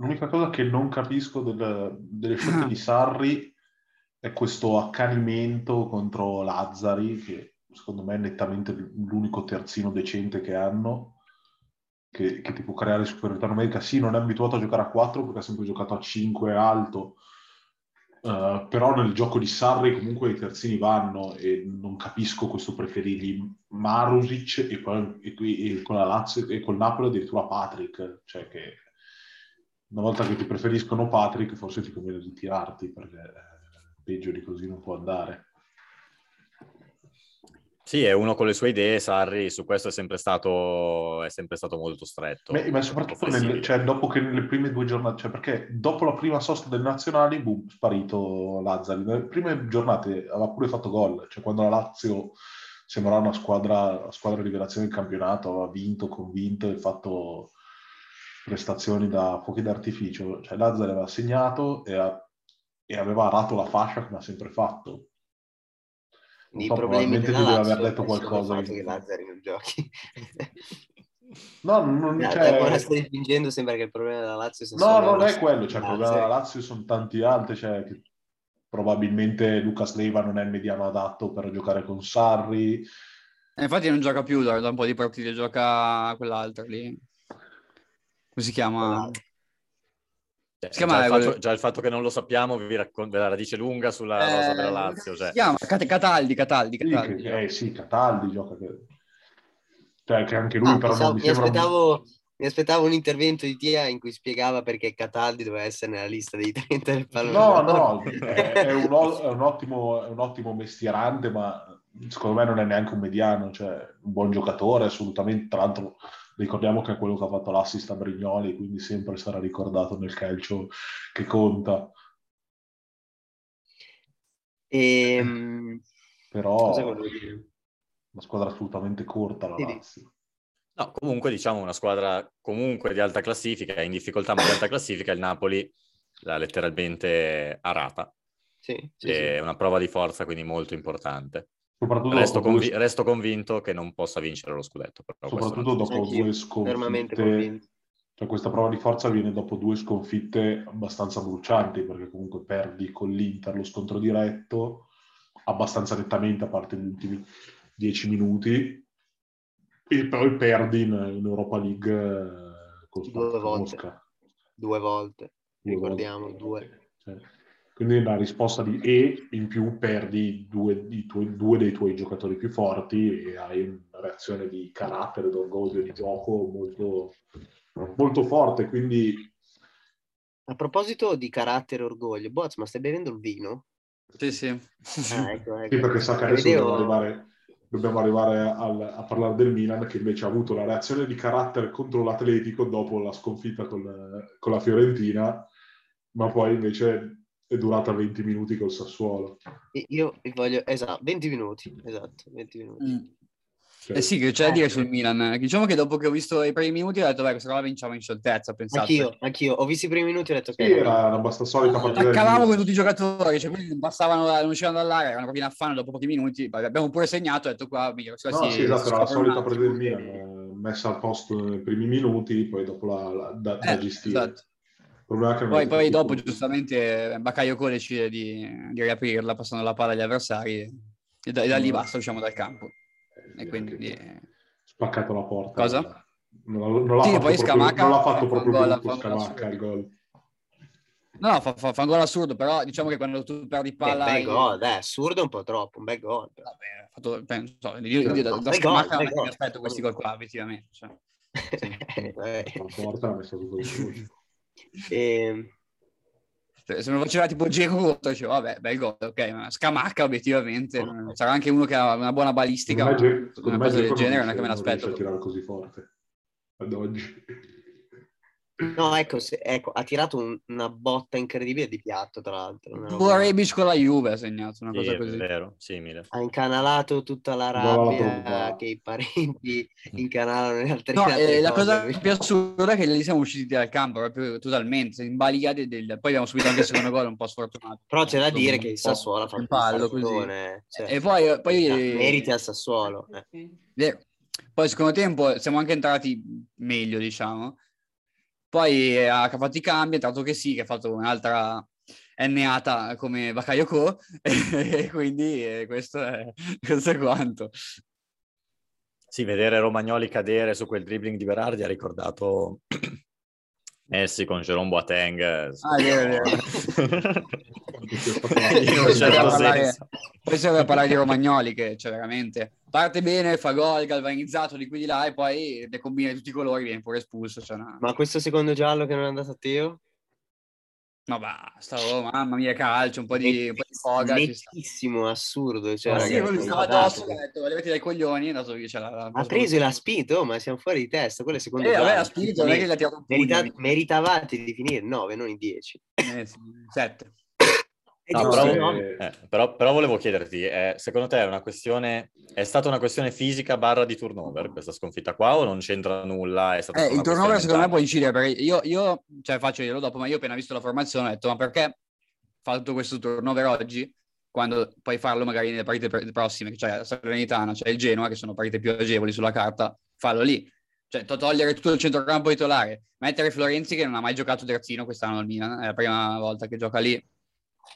L'unica cosa che non capisco del- delle scelte di [LAUGHS] Sarri è questo accanimento contro Lazzari, che secondo me è nettamente l'unico terzino decente che hanno, che, che ti può creare superiorità numerica. Sì, non è abituato a giocare a 4 perché ha sempre giocato a 5 alto, eh, però nel gioco di Sarri comunque i terzini vanno e non capisco questo preferirgli Marusic e, poi, e, e con la Lazio e col Napoli addirittura Patrick, cioè che una volta che ti preferiscono Patrick forse ti conviene ritirarti perché eh, peggio di così non può andare. Sì, è uno con le sue idee, Sarri, su questo è sempre stato, è sempre stato molto stretto. Ma, ma soprattutto nel, cioè, dopo che nelle prime due giornate, cioè perché dopo la prima sosta del nazionali, boom, sparito Lazzari. Nelle prime giornate aveva pure fatto gol, cioè quando la Lazio sembrava una squadra, una squadra rivelazione del campionato, aveva vinto, convinto e fatto prestazioni da fuochi d'artificio. Cioè Lazzari aveva segnato e, ha, e aveva arato la fascia come ha sempre fatto i so, problemi della deve aver detto qualcosa che Lazzari non giochi. no, non no, c'è... Ora stai spingendo, sembra che il problema della Lazio sia No, non è quello, cioè, il problema della Lazio sono tanti altri, cioè, che probabilmente Lucas Leiva non è il mediano adatto per giocare con Sarri. E infatti non gioca più da, da un po' di partite, gioca quell'altro lì. Come si chiama? Cioè, già, il fatto, già, il fatto, che non lo sappiamo vi racconta la radice lunga sulla eh, rosa della Lazio. Cioè. Si chiama Cataldi, Cataldi, Cataldi. Sì, eh sì, Cataldi gioca. Cioè, che anche lui ah, però pensavo, mi, mi, aspettavo, mi, aspettavo, un intervento di Tia in cui spiegava perché Cataldi doveva essere nella lista dei 30 del pallone. No, no, è, è, un, [LAUGHS] è, un ottimo, è un ottimo mestierante, ma secondo me non è neanche un mediano, cioè un buon giocatore, assolutamente. Tra l'altro Ricordiamo che è quello che ha fatto l'assist a Brignoli, quindi sempre sarà ricordato nel calcio che conta. E, ehm, [LAUGHS] Però una squadra assolutamente corta la Lazio. No, comunque diciamo una squadra comunque di alta classifica, in difficoltà ma di alta classifica, il Napoli l'ha letteralmente arata. Sì, sì, è sì. una prova di forza quindi molto importante. Resto, convi- due... resto, convinto che non possa vincere lo scudetto. Soprattutto dopo due sconfitte. Cioè, questa prova di forza viene dopo due sconfitte abbastanza brucianti, perché comunque perdi con l'Inter lo scontro diretto, abbastanza nettamente, a parte gli ultimi dieci minuti, e poi perdi in, in Europa League eh, con due volte. Mosca. Due volte, due ricordiamo, volte. due. Cioè, quindi la risposta di E in più perdi due, tuoi, due, dei tuoi giocatori più forti e hai una reazione di carattere, d'orgoglio, di gioco molto, molto forte. Quindi... A proposito di carattere e orgoglio, Boz, ma stai bevendo il vino? Sì, sì. Ah, ecco, ecco. Sì, perché sa che adesso dobbiamo arrivare, dobbiamo arrivare al, a parlare del Milan, che invece ha avuto la reazione di carattere contro l'Atletico dopo la sconfitta con, con la Fiorentina, ma poi invece è durata 20 minuti col Sassuolo. Io voglio, esatto, 20 minuti, esatto, 20 minuti. Mm. Cioè, eh sì, che c'è da dire sul Milan. Diciamo che dopo che ho visto i primi minuti ho detto, beh, questa roba vinciamo in scioltezza, pensate. Anch'io, anch'io. Ho visto i primi minuti e ho detto che... Sì, era una abbastanza solita partita. Attaccavamo con tutti i giocatori, cioè quelli passavano, non uscivano dall'area, erano proprio in affanno dopo pochi minuti. Abbiamo pure segnato, ho detto qua, mica, no, sì, sì, esatto, era la solita partita del Milan, messa al posto nei primi minuti, poi dopo la, la da, eh, da gestire. Esatto. Poi, poi dopo giustamente Bacaio Co decide di, di, riaprirla passando la palla agli avversari e da, e da lì basta, usciamo dal campo. E quindi... Spaccato la porta. Cosa? Non, non l'ha sì, fatto poi proprio, non l'ha fatto proprio gol, brutto Scamacca il gol. No, fa, fa, fa, un gol assurdo, però diciamo che quando tu perdi palla... Beh, un bel gol, dai, assurdo un po' troppo, un bel gol. Vabbè, fatto, penso, io, io, io da, da Scamacca non mi aspetto questi gol qua, effettivamente. Cioè. Sì. [LAUGHS] la porta l'ha messo tutto e... Se me lo faceva tipo Giro dicevo, vabbè, bel gol, ok, ma Scamacca obiettivamente, sarà anche uno che ha una buona balistica, ma una cosa del genere non è che me l'aspetto. Non riesce a tirare così forte ad oggi. No, ecco, se, ecco, ha tirato un, una botta incredibile di piatto, tra l'altro. Due Rebic con la Juve ha segnato una cosa sì, così. vero, simile. Ha incanalato tutta la rabbia che i parenti [LAUGHS] incanalano in altre no, eh, La cosa più assurda è che lì siamo usciti dal campo proprio totalmente, imbaliati. Del... Poi abbiamo subito anche il secondo gol un po' sfortunato. Però c'è da dire che il Sassuolo ha fatto un pallo così. Cioè, e poi... poi... Meriti al Sassuolo. Eh. Poi secondo tempo siamo anche entrati meglio, diciamo Poi ha fatto i cambi, è entrato che sì, che ha fatto un'altra enneata come Bakayoko [LAUGHS] e quindi eh, questo, è, [LAUGHS] questo è quanto. Sì, vedere Romagnoli cadere su quel dribbling di Berardi ha ricordato [CLEARS THROAT] Messi con Jerome Boateng. Ah, è vero, è vero. [LAUGHS] In un certo senso. Poi serve parlare di Romagnoli che cioè, veramente parte bene, fa gol, galvanizzato di qui di là e poi le combina di tutti i colori, viene pure espulso. Cioè una... Ma questo secondo giallo che non è andato a Teo? No, basta, oh, mamma mia, calcio, un po' di, un po' di foga. Nettissimo, assurdo. Cioè, ma sì, ragazzi, stava addosso, ho detto, levati dai coglioni, è andato via. La, la, ha preso e l'ha spinto, oh, ma siamo fuori di testa, quello è secondo me. Eh, vabbè, l'ha spinto, non è che l'ha tirato un Merita, Meritavate di finire 9, non in 10. Eh, sì, 7. No, però-? Eh, però, però volevo chiederti, eh, secondo te è una questione, è stata una questione fisica barra di turnover questa sconfitta qua o non c'entra nulla? È stata Eh, il turnover secondo me può incidere, perché io, io cioè faccio dirlo dopo, ma io appena visto la formazione ho detto, ma perché fa tutto questo turnover oggi, quando puoi farlo magari nelle partite pre- prossime, cioè la Salernitana, cioè il Genoa, che sono partite più agevoli sulla carta, fallo lì. Cioè, to- togliere tutto il centrocampo titolare, mettere Florenzi che non ha mai giocato terzino quest'anno al Milan, è la prima volta che gioca lì,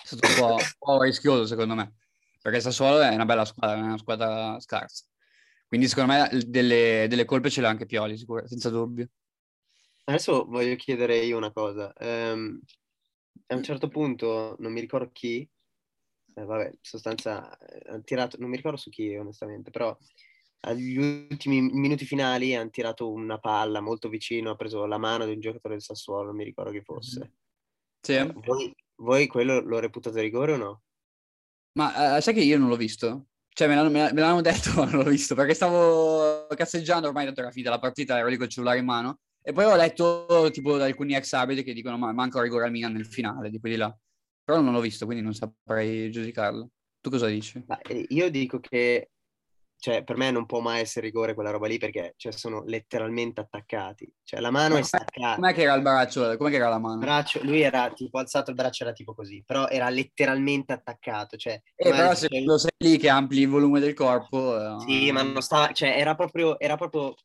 è stato un po', un po' rischioso secondo me, perché Sassuolo è una bella squadra, è una squadra scarsa. Quindi secondo me delle, delle colpe ce l'ha anche Pioli, sicuro, senza dubbio. Adesso voglio chiedere io una cosa. Ehm, a un certo punto, non mi ricordo chi, eh, vabbè, in sostanza, eh, hanno tirato, non mi ricordo su chi onestamente, però agli ultimi minuti finali hanno tirato una palla molto vicino, ha preso la mano di un giocatore del Sassuolo, non mi ricordo chi fosse. Sì. Voi, voi quello lo reputate rigore o no? Ma eh, sai che io non l'ho visto? Cioè, me l'hanno, me l'hanno- detto, ma [LAUGHS] non l'ho visto, perché stavo cazzeggiando, ormai tanto era finita la partita, ero lì col cellulare in mano, e poi ho letto tipo da alcuni ex arbitri che dicono ma manca rigore al Milan nel finale, di quelli là. Però non l'ho visto, quindi non saprei giudicarlo. Tu cosa dici? Ma, eh, io dico che cioè, per me non può mai essere rigore quella roba lì perché cioè, sono letteralmente attaccati. Cioè, la mano è staccata. Com'è che era il braccio? Com'è che era la mano? braccio, lui era tipo alzato il braccio, era tipo così, però era letteralmente attaccato. Cioè, Eh, però se quando sei lì che ampli il volume del corpo... eh, Sì, ma non stava, cioè, era proprio, era proprio,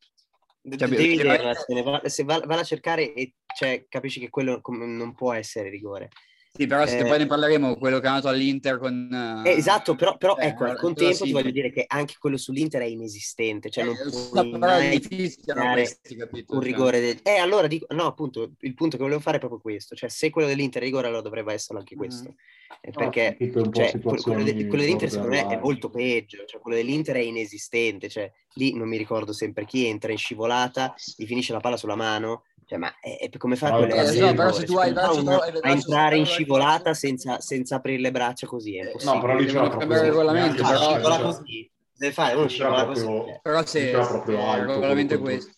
Cioè, devi vederla, se, va, se va, a cercare e cioè, capisci che quello non può essere rigore. Sì, però se eh, poi ne parleremo, quello che è andato all'Inter con... Eh, esatto, però, però eh, ecco, al contempo ti voglio dire che anche quello sull'Inter è inesistente, cioè non Eh, puoi però è mai questi, capito? un Cioè, rigore del... Eh, allora dico, no, appunto, il punto che volevo fare è proprio questo, cioè se quello dell'Inter è rigore allora dovrebbe esserlo anche questo, Eh, perché po' cioè, quello, de- quello dell'Inter secondo me è molto peggio, cioè quello dell'Inter è inesistente, cioè lì non mi ricordo sempre chi entra in scivolata, gli finisce la palla sulla mano, cioè ma è, è- come fa No, quello eh, a no, essere però rigore? se tu hai il braccio- uno a entrare in scivolata senza, senza aprire le braccia così è impossibile. No, però lì c'era Devono proprio... regolamento, neanche- però- scivola c'era- così, deve fare uno scivola così. proprio- Però se, il regolamento è quello questo.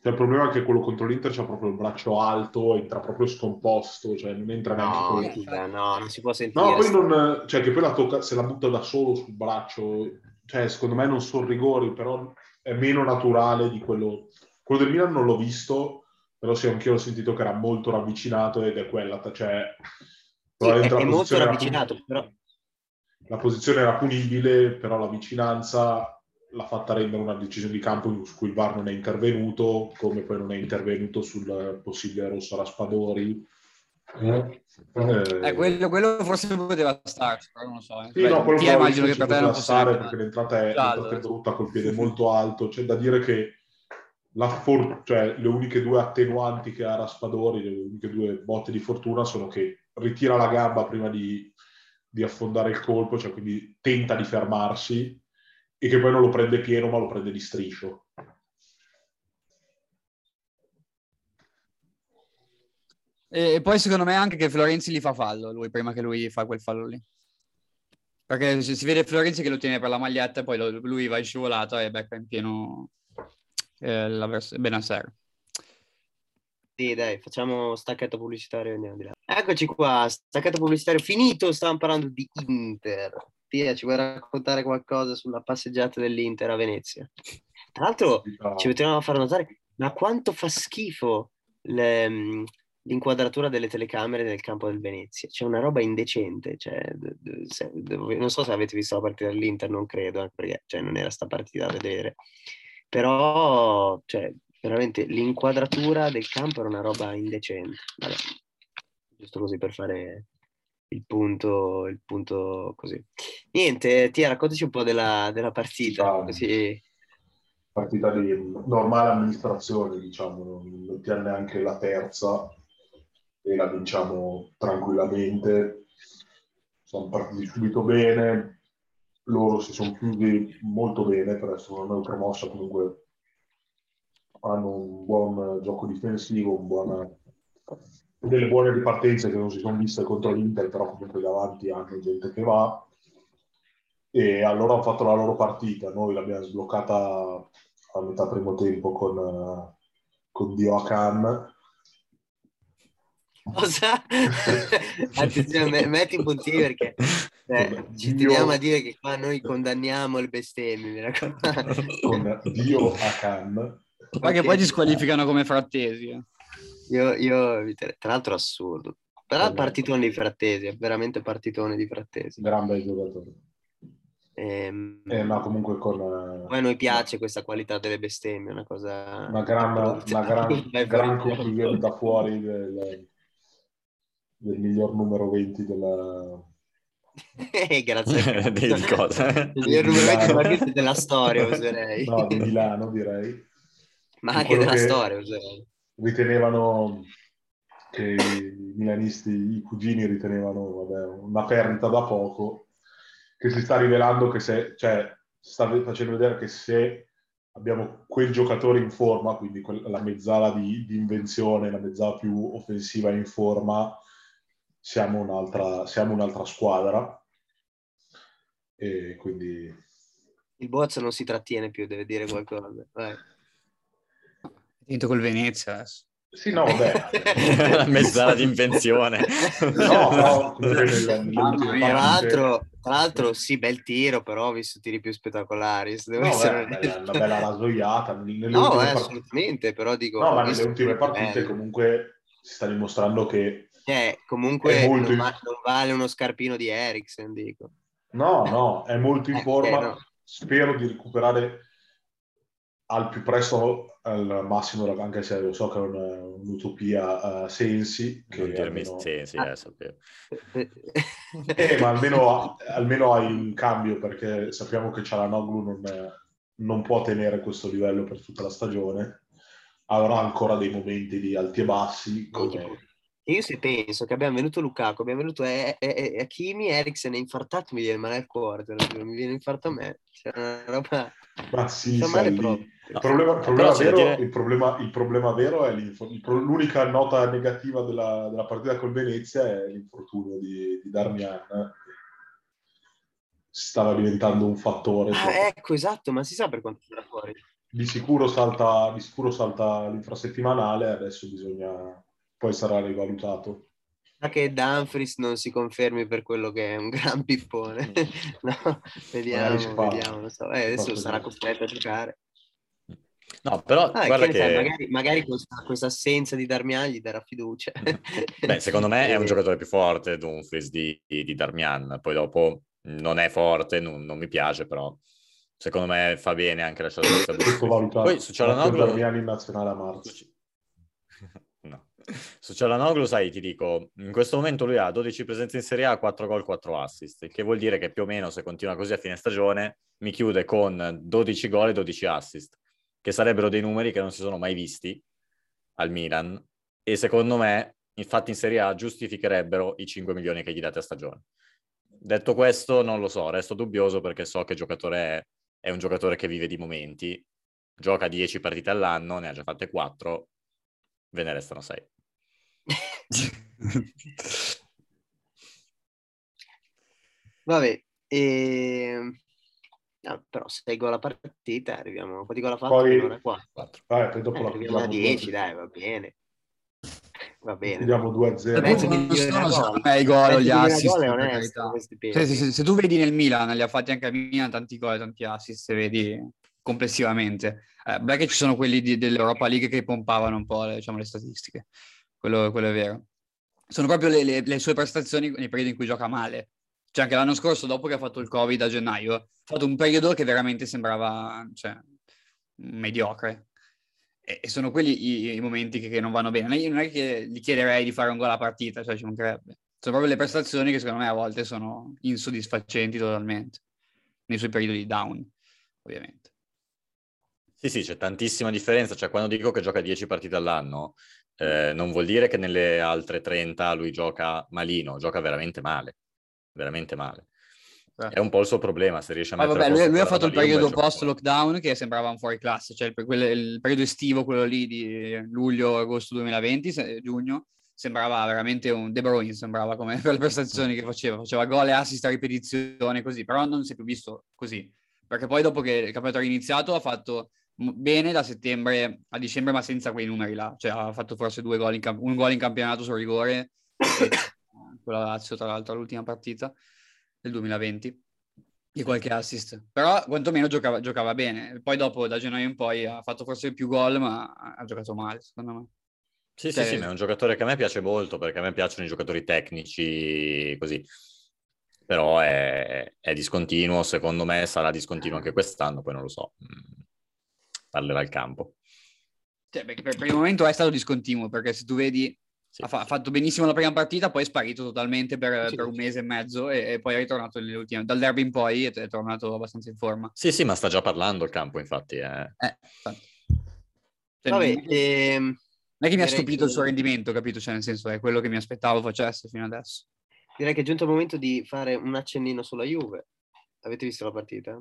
Cioè, il problema è che quello contro l'Inter c'ha proprio il braccio alto, entra proprio scomposto, cioè non entra neanche No, con- figa, no, non si può sentire. No, poi non, cioè che poi la tocca, se la butta da solo sul braccio, cioè secondo me non sono rigori, però è meno naturale di quello. Quello del Milan non l'ho visto, però sì, anch'io ho sentito che era molto ravvicinato ed è quella, cioè... Sì, è, la è molto posizione era ravvicinato, pun- però La posizione era punibile, però la vicinanza l'ha fatta rendere una decisione di campo su cui il VAR non è intervenuto, come poi non è intervenuto sul possibile rosso Raspadori. Eh, Eh, quello, quello forse poteva starci, però non lo so. eh. Sì, Beh, no, quello ti immagino probabilmente che ci per te non poteva stare perché l'entrata è, l'entrata è eh. brutta col piede molto alto. C'è da dire che la for- cioè, le uniche due attenuanti che ha Raspadori, le uniche due botte di fortuna sono che ritira la gamba prima di, di affondare il colpo, cioè quindi tenta di fermarsi e che poi non lo prende pieno ma lo prende di striscio. E poi secondo me anche che Florenzi li fa fallo, lui, prima che lui fa quel fallo lì. Perché si vede Florenzi che lo tiene per la maglietta e poi lo- lui va in scivolata e becca in pieno eh, la vers- Benasser. sì, dai, facciamo stacchetto pubblicitario e andiamo di là. Eccoci qua, stacchetto pubblicitario finito, stavamo parlando di Inter. Tia, ci vuoi raccontare qualcosa sulla passeggiata dell'Inter a Venezia? Tra l'altro ci potevamo far notare, ma quanto fa schifo le- l'inquadratura delle telecamere nel campo del Venezia. C'è una roba indecente. Cioè, se- non so se avete visto la partita dell'Inter, non credo, anche perché cioè, non era sta partita da vedere. Però cioè, veramente l'inquadratura del campo era una roba indecente. Vabbè, giusto così per fare il punto, il punto così. Niente, ti raccontaci un po' della, della partita, Ciao. così partita di normale amministrazione, diciamo, non, non tiene neanche la terza e la vinciamo tranquillamente. Siamo partiti subito bene, loro si sono chiusi molto bene per essere una neutromossa, comunque hanno un buon gioco difensivo, buona- delle buone ripartenze che non si sono viste contro l'Inter, però comunque davanti hanno gente che va. E allora hanno fatto la loro partita, noi l'abbiamo sbloccata a metà primo tempo con, con Dio Akan. Cosa? [LAUGHS] Attenzione, me- metti i puntini perché eh, ci Dio- teniamo a dire che qua noi condanniamo il bestemmie, mi raccomando. con Dio Akan. Ma che poi ti squalificano come frattesi. eh. Io, io tra l'altro assurdo. Però Vabbè. partitone di frattesi, è veramente partitone di frattesi. gran bel giocatore. Ehm, Eh, ma comunque con eh, Poi a noi piace questa qualità delle bestemmie, una cosa... una gran, una [LAUGHS] gran, gran conclusione da fuori del, del miglior numero 20 della... [LAUGHS] Eh, Grazie. [LAUGHS] di, di cosa? Il numero 20 probabilmente della storia, userei. No, di Milano direi. Ma anche della storia, userei. Ritenevano che i milanisti, i cugini ritenevano vabbè, una perdita da poco, che si sta rivelando che se, cioè, sta facendo vedere che se abbiamo quel giocatore in forma, quindi la mezzala di, di invenzione, la mezzala più offensiva in forma, siamo un'altra, siamo un'altra squadra. E quindi Il Bozza non si trattiene più, deve dire qualcosa. Vai. È vinto col Venezia sì, no, vabbè. [LAUGHS] la mezzala di invenzione. No, no, Tra l'altro, tra l'altro, sì, bel tiro, però ho visto tiri più spettacolari. se devo No, essere beh, una bella rasoiata. No, eh, partite- assolutamente, però dico... No, ma nelle ultime partite belli. comunque si sta dimostrando che Cioè, comunque È molto non, va- non vale uno scarpino di Eriksen, dico. no, no, è molto in Eh, forma. ok, no. Spero di recuperare al più presto al massimo, anche se lo so che è un- un'utopia uh, Sensi, che Non dirmi almeno, Ah. eh, sapevo. Eh, ma almeno, almeno hai un cambio perché sappiamo che Cialanoglu non, non può tenere questo livello per tutta la stagione. Avrà ancora dei momenti di alti e bassi. come- Io se penso che abbiamo venuto Lukaku, abbiamo venuto e- e- e- Hakimi, Eriksen è infartato, mi viene male al cuore, mi viene infarto a me. Cioè, una roba... Ma sì, male proprio. Il problema, il problema c'è vero, dire- il problema- il problema vero è l'unica nota negativa della, della partita col Venezia è l'infortunio di, di Darmian. Stava diventando un fattore. Ah, ecco, esatto, ma si sa per quanto sarà fuori. Di, sicuro salta, di sicuro salta l'infrasettimanale, adesso bisogna, poi sarà rivalutato. Sa che Dumfries non si confermi per quello che è un gran pippone. [LAUGHS] no, vediamo, vediamo. non so. Eh, adesso sarà costretto a giocare. No, però Ah, guarda che che... sai, magari, magari questa, questa assenza di Darmian gli darà fiducia. [LAUGHS] Beh, secondo me è un Eh, giocatore più forte Dumfries di, di, di Darmian. Poi dopo non è forte, non, non mi piace, però secondo me fa bene anche lasciare spazio a Dumfries. [COUGHS] Sottovalutato. Poi su Cialanoglu... Darmian in nazionale a marzo. Su Cialanoglu, sai, ti dico, in questo momento lui ha 12 presenze in Serie A, 4 gol, 4 assist, il che vuol dire che più o meno se continua così a fine stagione mi chiude con 12 gol e 12 assist, che sarebbero dei numeri che non si sono mai visti al Milan e secondo me, infatti in Serie A giustificherebbero i 5 milioni che gli date a stagione. Detto questo, non lo so, resto dubbioso perché so che giocatore è, è un giocatore che vive di momenti, gioca 10 partite all'anno, ne ha già fatte 4, ve ne restano 6. [LAUGHS] Vabbè, e... no, però 6 gol a partita, arriviamo... Quanti gol ha fatto? Poi-? Quattro. 4. Vabbè, poi dopo Eh, la a chiudiamo 10, 2-0. dai, va bene. Va bene. Chiudiamo 2-0. Penso che non migliore sono i gol Penso gli assist, onesto, Se, se- se tu vedi nel Milan, li ha fatti anche a Milan tanti gol e tanti assist, se vedi complessivamente. Eh, beh che ci sono quelli di- dell'Europa League che pompavano un po' le, diciamo, le statistiche, quello, quello è vero. Sono proprio le, le- le sue prestazioni nei periodi in cui gioca male. Cioè anche l'anno scorso, dopo che ha fatto il Covid a gennaio, ha fatto un periodo che veramente sembrava cioè, mediocre. e, e sono quelli i, i momenti che, che, non vanno bene. Io non è che gli chiederei di fare un gol a partita, cioè ci mancherebbe. Sono proprio le prestazioni che secondo me a volte sono insoddisfacenti totalmente, nei suoi periodi di down, ovviamente. Sì, sì, c'è tantissima differenza. Cioè, quando dico che gioca 10 partite all'anno, eh, non vuol dire che nelle altre 30 lui gioca malino, gioca veramente male, veramente male. Eh. È un po' il suo problema, se riesce a mettere... vabbè, lui, lui ha fatto il periodo post-lockdown che sembrava un fuori classe, cioè il, quel, il periodo estivo, quello lì di luglio-agosto 2020, giugno, sembrava veramente un De Bruyne, sembrava come [LAUGHS] per le prestazioni che faceva, faceva gol e assist a ripetizione così, però non si è più visto così, perché poi dopo che il campionato era iniziato ha fatto bene da settembre a dicembre, ma senza quei numeri là, cioè ha fatto forse due gol in camp- un gol in campionato sul rigore, [COUGHS] con la Lazio tra l'altro l'ultima partita, del 2020 di qualche assist, però quantomeno giocava, giocava, bene. Poi dopo da gennaio in poi ha fatto forse più gol, ma ha giocato male, secondo me. Sì, cioè... sì, sì, ma è un giocatore che a me piace molto perché a me piacciono i giocatori tecnici così. Però è, è discontinuo, secondo me sarà discontinuo anche quest'anno, poi non lo so. Parlerà il campo. Cioè, per, per il momento è stato discontinuo perché se tu vedi sì. Ha, fa- fatto benissimo la prima partita, poi è sparito totalmente per, sì, per un mese e mezzo e, e, poi è ritornato nelle ultime. Dal derby in poi è, è, tornato abbastanza in forma. Sì, sì, ma sta già parlando il campo, infatti. Eh. Eh, cioè, Vabbè, non, ehm, non è che mi ha stupito che... il suo rendimento, capito? Cioè, nel senso, è quello che mi aspettavo facesse fino adesso. Direi che è giunto il momento di fare un accennino sulla Juve. Avete visto la partita?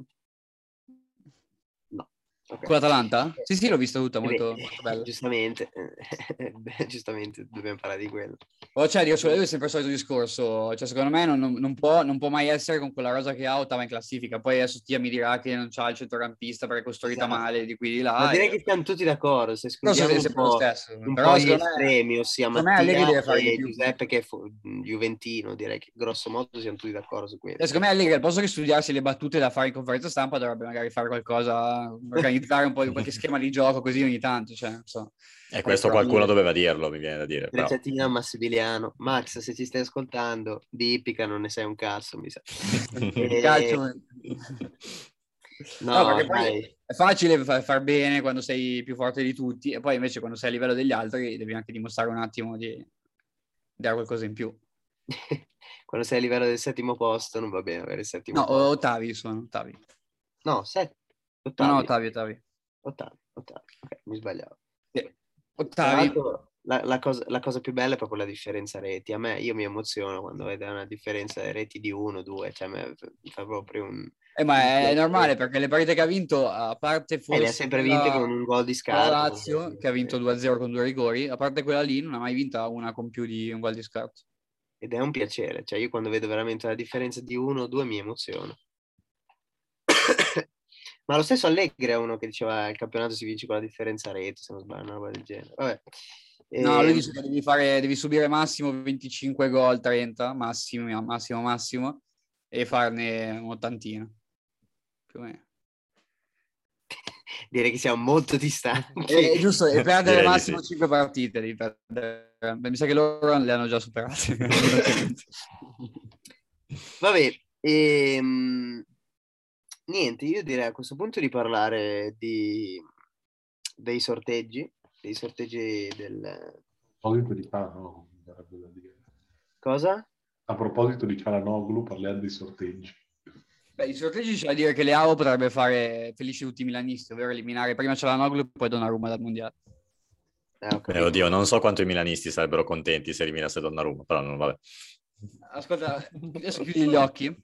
Okay. Con l'Atalanta? Sì, sì, l'ho vista tutta, molto, Beh, molto bella. Giustamente, [LAUGHS] giustamente dobbiamo parlare di quello. Oh, cioè, dico, è sempre il solito discorso. Cioè, secondo me non, non, può, non, può, mai essere con quella rosa che ha ottava in classifica. Poi adesso Tia mi dirà che non c'ha il centrocampista perché è costruita esatto. male di qui di là. Ma direi e... che siamo tutti d'accordo. Se escludiamo un, po', stesso. un Però po' gli estremi, ossia Mattia e Giuseppe che è fu- Juventino, direi che grosso modo siamo tutti d'accordo su questo. E secondo me Allegri, al posto che studiarsi le battute da fare in conferenza stampa, dovrebbe magari fare qualcosa [LAUGHS] organizzare un po' di qualche [LAUGHS] schema di gioco così ogni tanto, cioè, non so. E questo qualcuno doveva dirlo, mi viene da dire. Recettina Massimiliano. Max, se ci stai ascoltando, di Ippica non ne sei un cazzo, mi sa. [LAUGHS] e... Calcio... No, no perché poi è facile far, far, bene quando sei più forte di tutti e poi invece quando sei a livello degli altri devi anche dimostrare un attimo di, dare qualcosa in più. [LAUGHS] quando sei a livello del settimo posto non va bene avere il settimo no, posto. ottavi sono, ottavi. No, set... ottavi. No, no, ottavi, ottavi. Ottavi, ottavi. Ok, mi sbagliavo. Sì. Ottavi. La, la, cosa, la, cosa, più bella è proprio la differenza reti. A me, io mi emoziono quando vedo una differenza reti di uno, due, cioè a me fa proprio un... Eh, ma è, è normale perché le partite che ha vinto, a parte forse... Eh, le ha sempre vinte con un gol di scarto. La Lazio, che ha vinto 2-0 con due rigori, a parte quella lì, non ha mai vinta una con più di un gol di scarto. Ed è un piacere, cioè io quando vedo veramente la differenza di uno o due mi emoziono. Ma lo stesso Allegri è uno che diceva il campionato si vince con la differenza rete, se non sbaglio, una roba del genere. Vabbè. No, lui ehm, dice che devi, fare, devi subire massimo 25 gol, 30, massimo, massimo, massimo, e farne un'ottantina, più o meno. [LAUGHS] Direi che siamo molto distanti. È eh, giusto, e perdere massimo sì. 5 partite. Mi sa che loro le hanno già superate. [LAUGHS] Vabbè, ehm, niente, io direi a questo punto di parlare di, dei sorteggi, dei sorteggi del... A proposito di Cananoglu, Cosa? A proposito di Cananoglu, parliamo dei sorteggi. Beh, i sorteggi c'è da dire che Leao potrebbe fare felici tutti i milanisti, ovvero eliminare prima Cialanoglu e poi Donnarumma dal Mondiale. Eh, eh, oddio, non so quanto i milanisti sarebbero contenti se eliminasse Donnarumma, però non vabbè. Ascolta, [LAUGHS] adesso chiudi gli occhi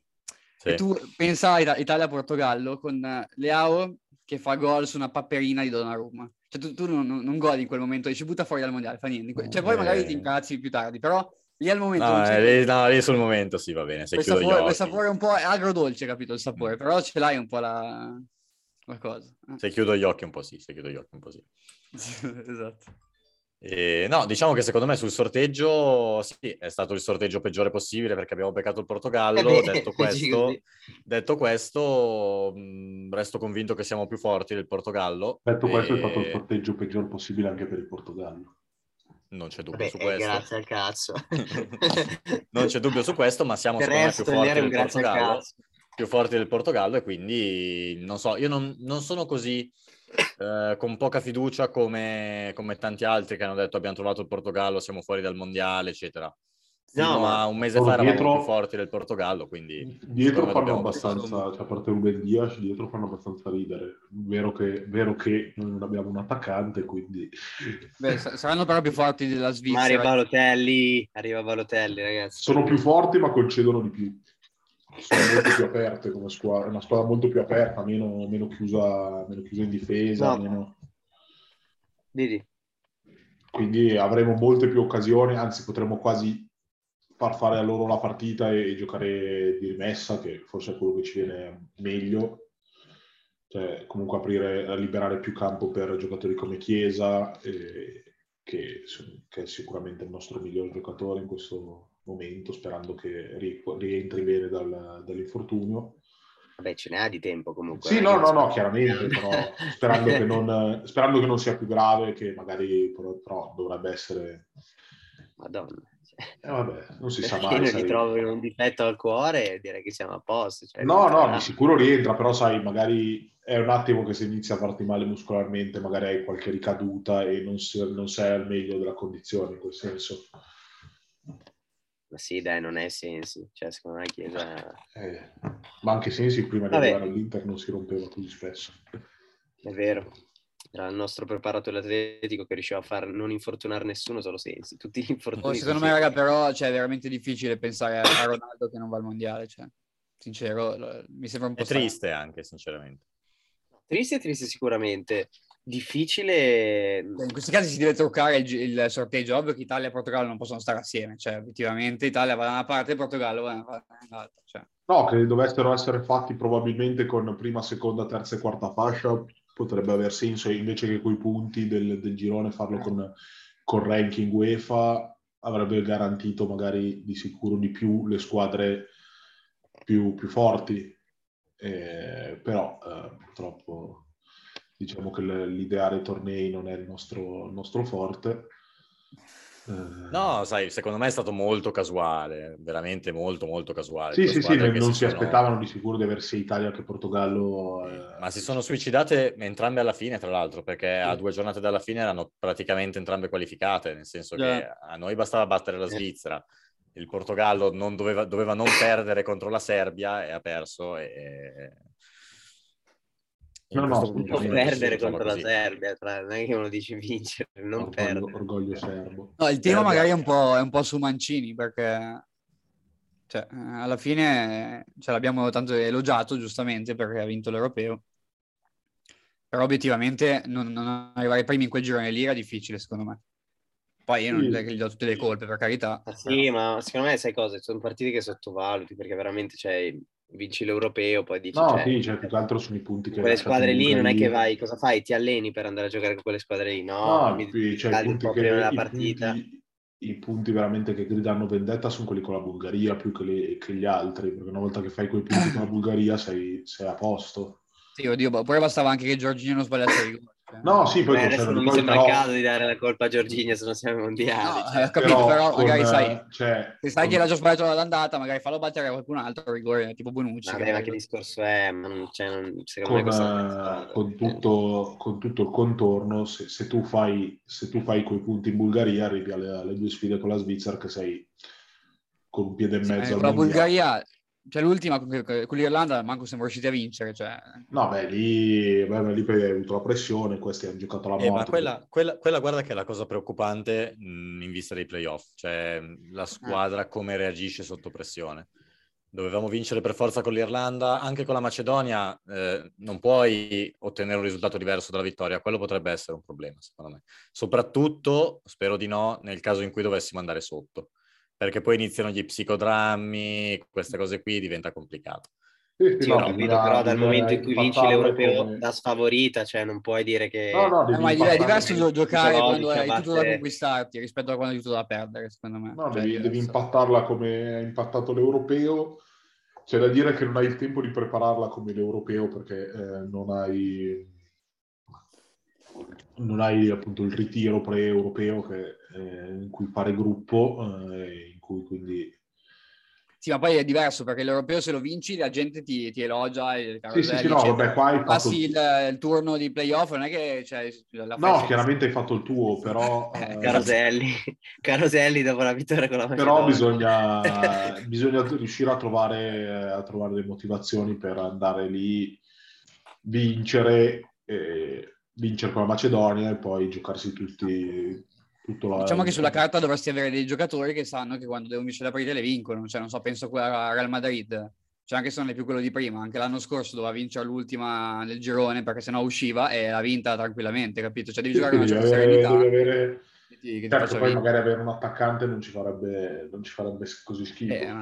sì. Tu pensa a Italia-Portogallo con eh, Leao che fa gol su una papperina di Donnarumma. Cioè tu, tu non, non, godi in quel momento, ci butta fuori dal mondiale, fa niente. Cioè poi magari ti incazzi più tardi, però lì al momento... No, lì, no, lì sul momento sì, va bene, se quel sapore, quel sapore un po' è agrodolce, capito, il sapore, mm. però ce l'hai un po' la, la cosa. Eh. Se chiudo gli occhi un po' sì, se chiudo gli occhi un po' sì. [LAUGHS] esatto. E, no, diciamo che secondo me sul sorteggio sì, è stato il sorteggio peggiore possibile perché abbiamo beccato il Portogallo. Eh beh, detto, [LAUGHS] questo, detto questo, mh, resto convinto che siamo più forti del Portogallo. Detto e... questo, è stato il sorteggio peggiore possibile anche per il Portogallo. Non c'è dubbio Beh, su questo. Grazie al cazzo. [LAUGHS] non c'è dubbio su questo, ma siamo secondo me più forti del Portogallo. Più forti del Portogallo e quindi non so, io non, non sono così eh, con poca fiducia come, come tanti altri che hanno detto abbiamo trovato il Portogallo, siamo fuori dal mondiale, eccetera. Fino No, ma un mese fa eravamo dietro- più forti del Portogallo, quindi Dietro fanno dobbiamo- abbastanza, cioè, a parte Ruben Dias, dietro fanno abbastanza ridere. Vero che, vero che noi non abbiamo un attaccante, quindi... Beh, sa- saranno però più forti della ma arriva Svizzera. Balotelli, arriva Balotelli, ragazzi. Sono più forti ma concedono di più. Sono molto più aperte come squadra, è una squadra molto più aperta, meno, meno chiusa, meno chiusa in difesa, No. meno- quindi avremo molte più occasioni, anzi potremmo quasi far fare a loro la partita e, e giocare di rimessa, che forse è quello che ci viene meglio. Cioè, comunque aprire, liberare più campo per giocatori come Chiesa, eh, che, che è sicuramente il nostro miglior giocatore in questo momento, sperando che ri- rientri bene dal- dall'infortunio. Vabbè, ce n'ha di tempo comunque. Sì, eh, no, no, no, chiaramente, però sperando che, non, [LAUGHS] sperando che non sia più grave, che magari però, però dovrebbe essere... Madonna. Eh, vabbè, non si sa mai. non sai. gli trovi un difetto al cuore, direi che siamo a posto. cioè, No, no, di sicuro rientra, però sai, magari è un attimo che se inizia a farti male muscolarmente, magari hai qualche ricaduta e non, si- non sei al meglio della condizione in quel senso. Ma sì, dai, non è sensi. Cioè, secondo me Chiesa Eh, ma anche Sensi prima di Vabbè. arrivare all'Inter non si rompeva così spesso. è vero. Era il nostro preparatore atletico che riusciva a far non infortunare nessuno, solo sensi. Tutti gli infortuni. Oh, secondo me, raga, però, cioè, è veramente difficile pensare a Ronaldo che non va al mondiale. Cioè, sincero, mi sembra un po' è strano. triste anche, sinceramente. Triste, triste sicuramente. Difficile. In questi casi si deve truccare il, il sorteggio. Ovvio che Italia e Portogallo non possono stare assieme. Cioè, effettivamente, Italia va da una parte e Portogallo va dall'altra, Cioè. No, che dovessero essere fatti probabilmente con prima, seconda, terza e quarta fascia, potrebbe aver senso, invece che coi punti del, del girone farlo con, con ranking UEFA, avrebbe garantito magari di sicuro di più le squadre più, più forti. Eh, però eh, purtroppo diciamo che l'ideare tornei non è il nostro, il nostro forte. Eh, No, sai, secondo me è stato molto casuale, veramente molto, molto casuale. Sì, sì, sì, che non si sono- aspettavano di sicuro di aver sia Italia che Portogallo. eh, Ma si sono suicidate entrambe alla fine, tra l'altro, perché a Sì. due giornate dalla fine erano praticamente entrambe qualificate, nel senso che Già. a noi bastava battere la Eh. Svizzera. Il Portogallo non doveva, doveva non perdere contro la Serbia e ha perso. E... No, no, punto Non perdere diciamo contro la così. Serbia, tra- non è che uno dice vincere, non orgoglio, perdere. orgoglio serbo. No, il tema Serbia- magari è un po', è un po' su Mancini perché cioè, alla fine ce l'abbiamo tanto elogiato giustamente perché ha vinto l'europeo. Però obiettivamente non, non arrivare primi in quel girone lì era difficile secondo me. Poi io non Sì. è che gli do tutte le colpe per carità. Ah, sì, ma secondo me sai cosa? Sono partite che sottovaluti perché veramente cioè, vinci l'europeo, poi dici No, cioè, sì, cioè, più che altro sono i punti che... quelle squadre lì non è che vai, cosa fai? Ti alleni per andare a giocare con quelle squadre lì? No, No, mi qui, cioè, i punti po' che, prima della i partita. punti- i punti veramente che gridano vendetta sono quelli con la Bulgaria più che, le- che gli altri, perché una volta che fai quei punti con la [COUGHS] Bulgaria sei, sei a posto. Sì, oddio, poi bastava anche che Giorgino non sbagliasse il rigore. No, sì, poi Beh, adesso non mi sembra però- il caso di dare la colpa a Giorginio se non siamo mondiali. No, cioè. eh, capito, però con, magari eh, sai, cioè, se sai con- che l'ha già sbagliato all'andata, magari fallo battere a qualcun altro rigore, tipo Bonucci. Vabbè, che- ma che discorso è? Ma non, cioè, non- secondo con, me eh, stato- con tutto, con tutto il contorno, se, se tu fai, se tu fai quei punti in Bulgaria, arrivi alle, alle due sfide con la Svizzera che sei con un piede e mezzo eh, al con la. Bulgaria, cioè l'ultima con, l'Irlanda, manco siamo riusciti a vincere. Cioè... No, beh, lì, beh, lì poi hai avuto la pressione, questi hanno giocato la morte. Eh, ma quella, quella- quella, guarda che è la cosa preoccupante mh, in vista dei playoff, cioè mh, la squadra come reagisce sotto pressione. Dovevamo vincere per forza con l'Irlanda, anche con la Macedonia eh, non puoi ottenere un risultato diverso dalla vittoria, quello potrebbe essere un problema secondo me. Soprattutto, spero di no, nel caso in cui dovessimo andare sotto, perché poi iniziano gli psicodrammi, queste cose qui diventa complicato. Sì, sì, no, capito, però dal momento in cui vinci l'europeo come- da sfavorita, cioè non puoi dire che... No, no, Eh, devi ma è diverso come- gio- giocare quando hai tutto da conquistarti rispetto a quando hai tutto da perdere, secondo me. No, Cioè, devi, devi impattarla come ha impattato l'europeo. C'è da dire che non hai il tempo di prepararla come l'europeo perché eh, non hai non hai appunto il ritiro pre-europeo che, eh, in cui fare gruppo, eh, in cui quindi Sì, ma poi è diverso perché l'europeo se lo vinci la gente ti, ti elogia. E sì, sì, sì, no, vabbè, qua hai fatto... Passi il, il, turno di playoff, non è che... Cioè, no, chiaramente hai fatto il tuo, però... [LAUGHS] Eh, Caroselli, Caroselli dopo la vittoria con la Macedonia. Però bisogna, [LAUGHS] bisogna riuscire a trovare, a trovare le motivazioni per andare lì, vincere, eh, vincere con la Macedonia e poi giocarsi tutti la... Diciamo che sulla carta dovresti avere dei giocatori che sanno che quando devono vincere le partite le vincono, cioè non so, penso a Real Madrid, cioè anche se non è più quello di prima, anche l'anno scorso doveva vincere l'ultima nel girone perché sennò usciva e l'ha vinta tranquillamente, capito? Cioè devi sì, giocare una certa serenità. Devi avere... Che ti, certo, poi magari avere un attaccante non ci farebbe, non ci farebbe così schifo. Eh,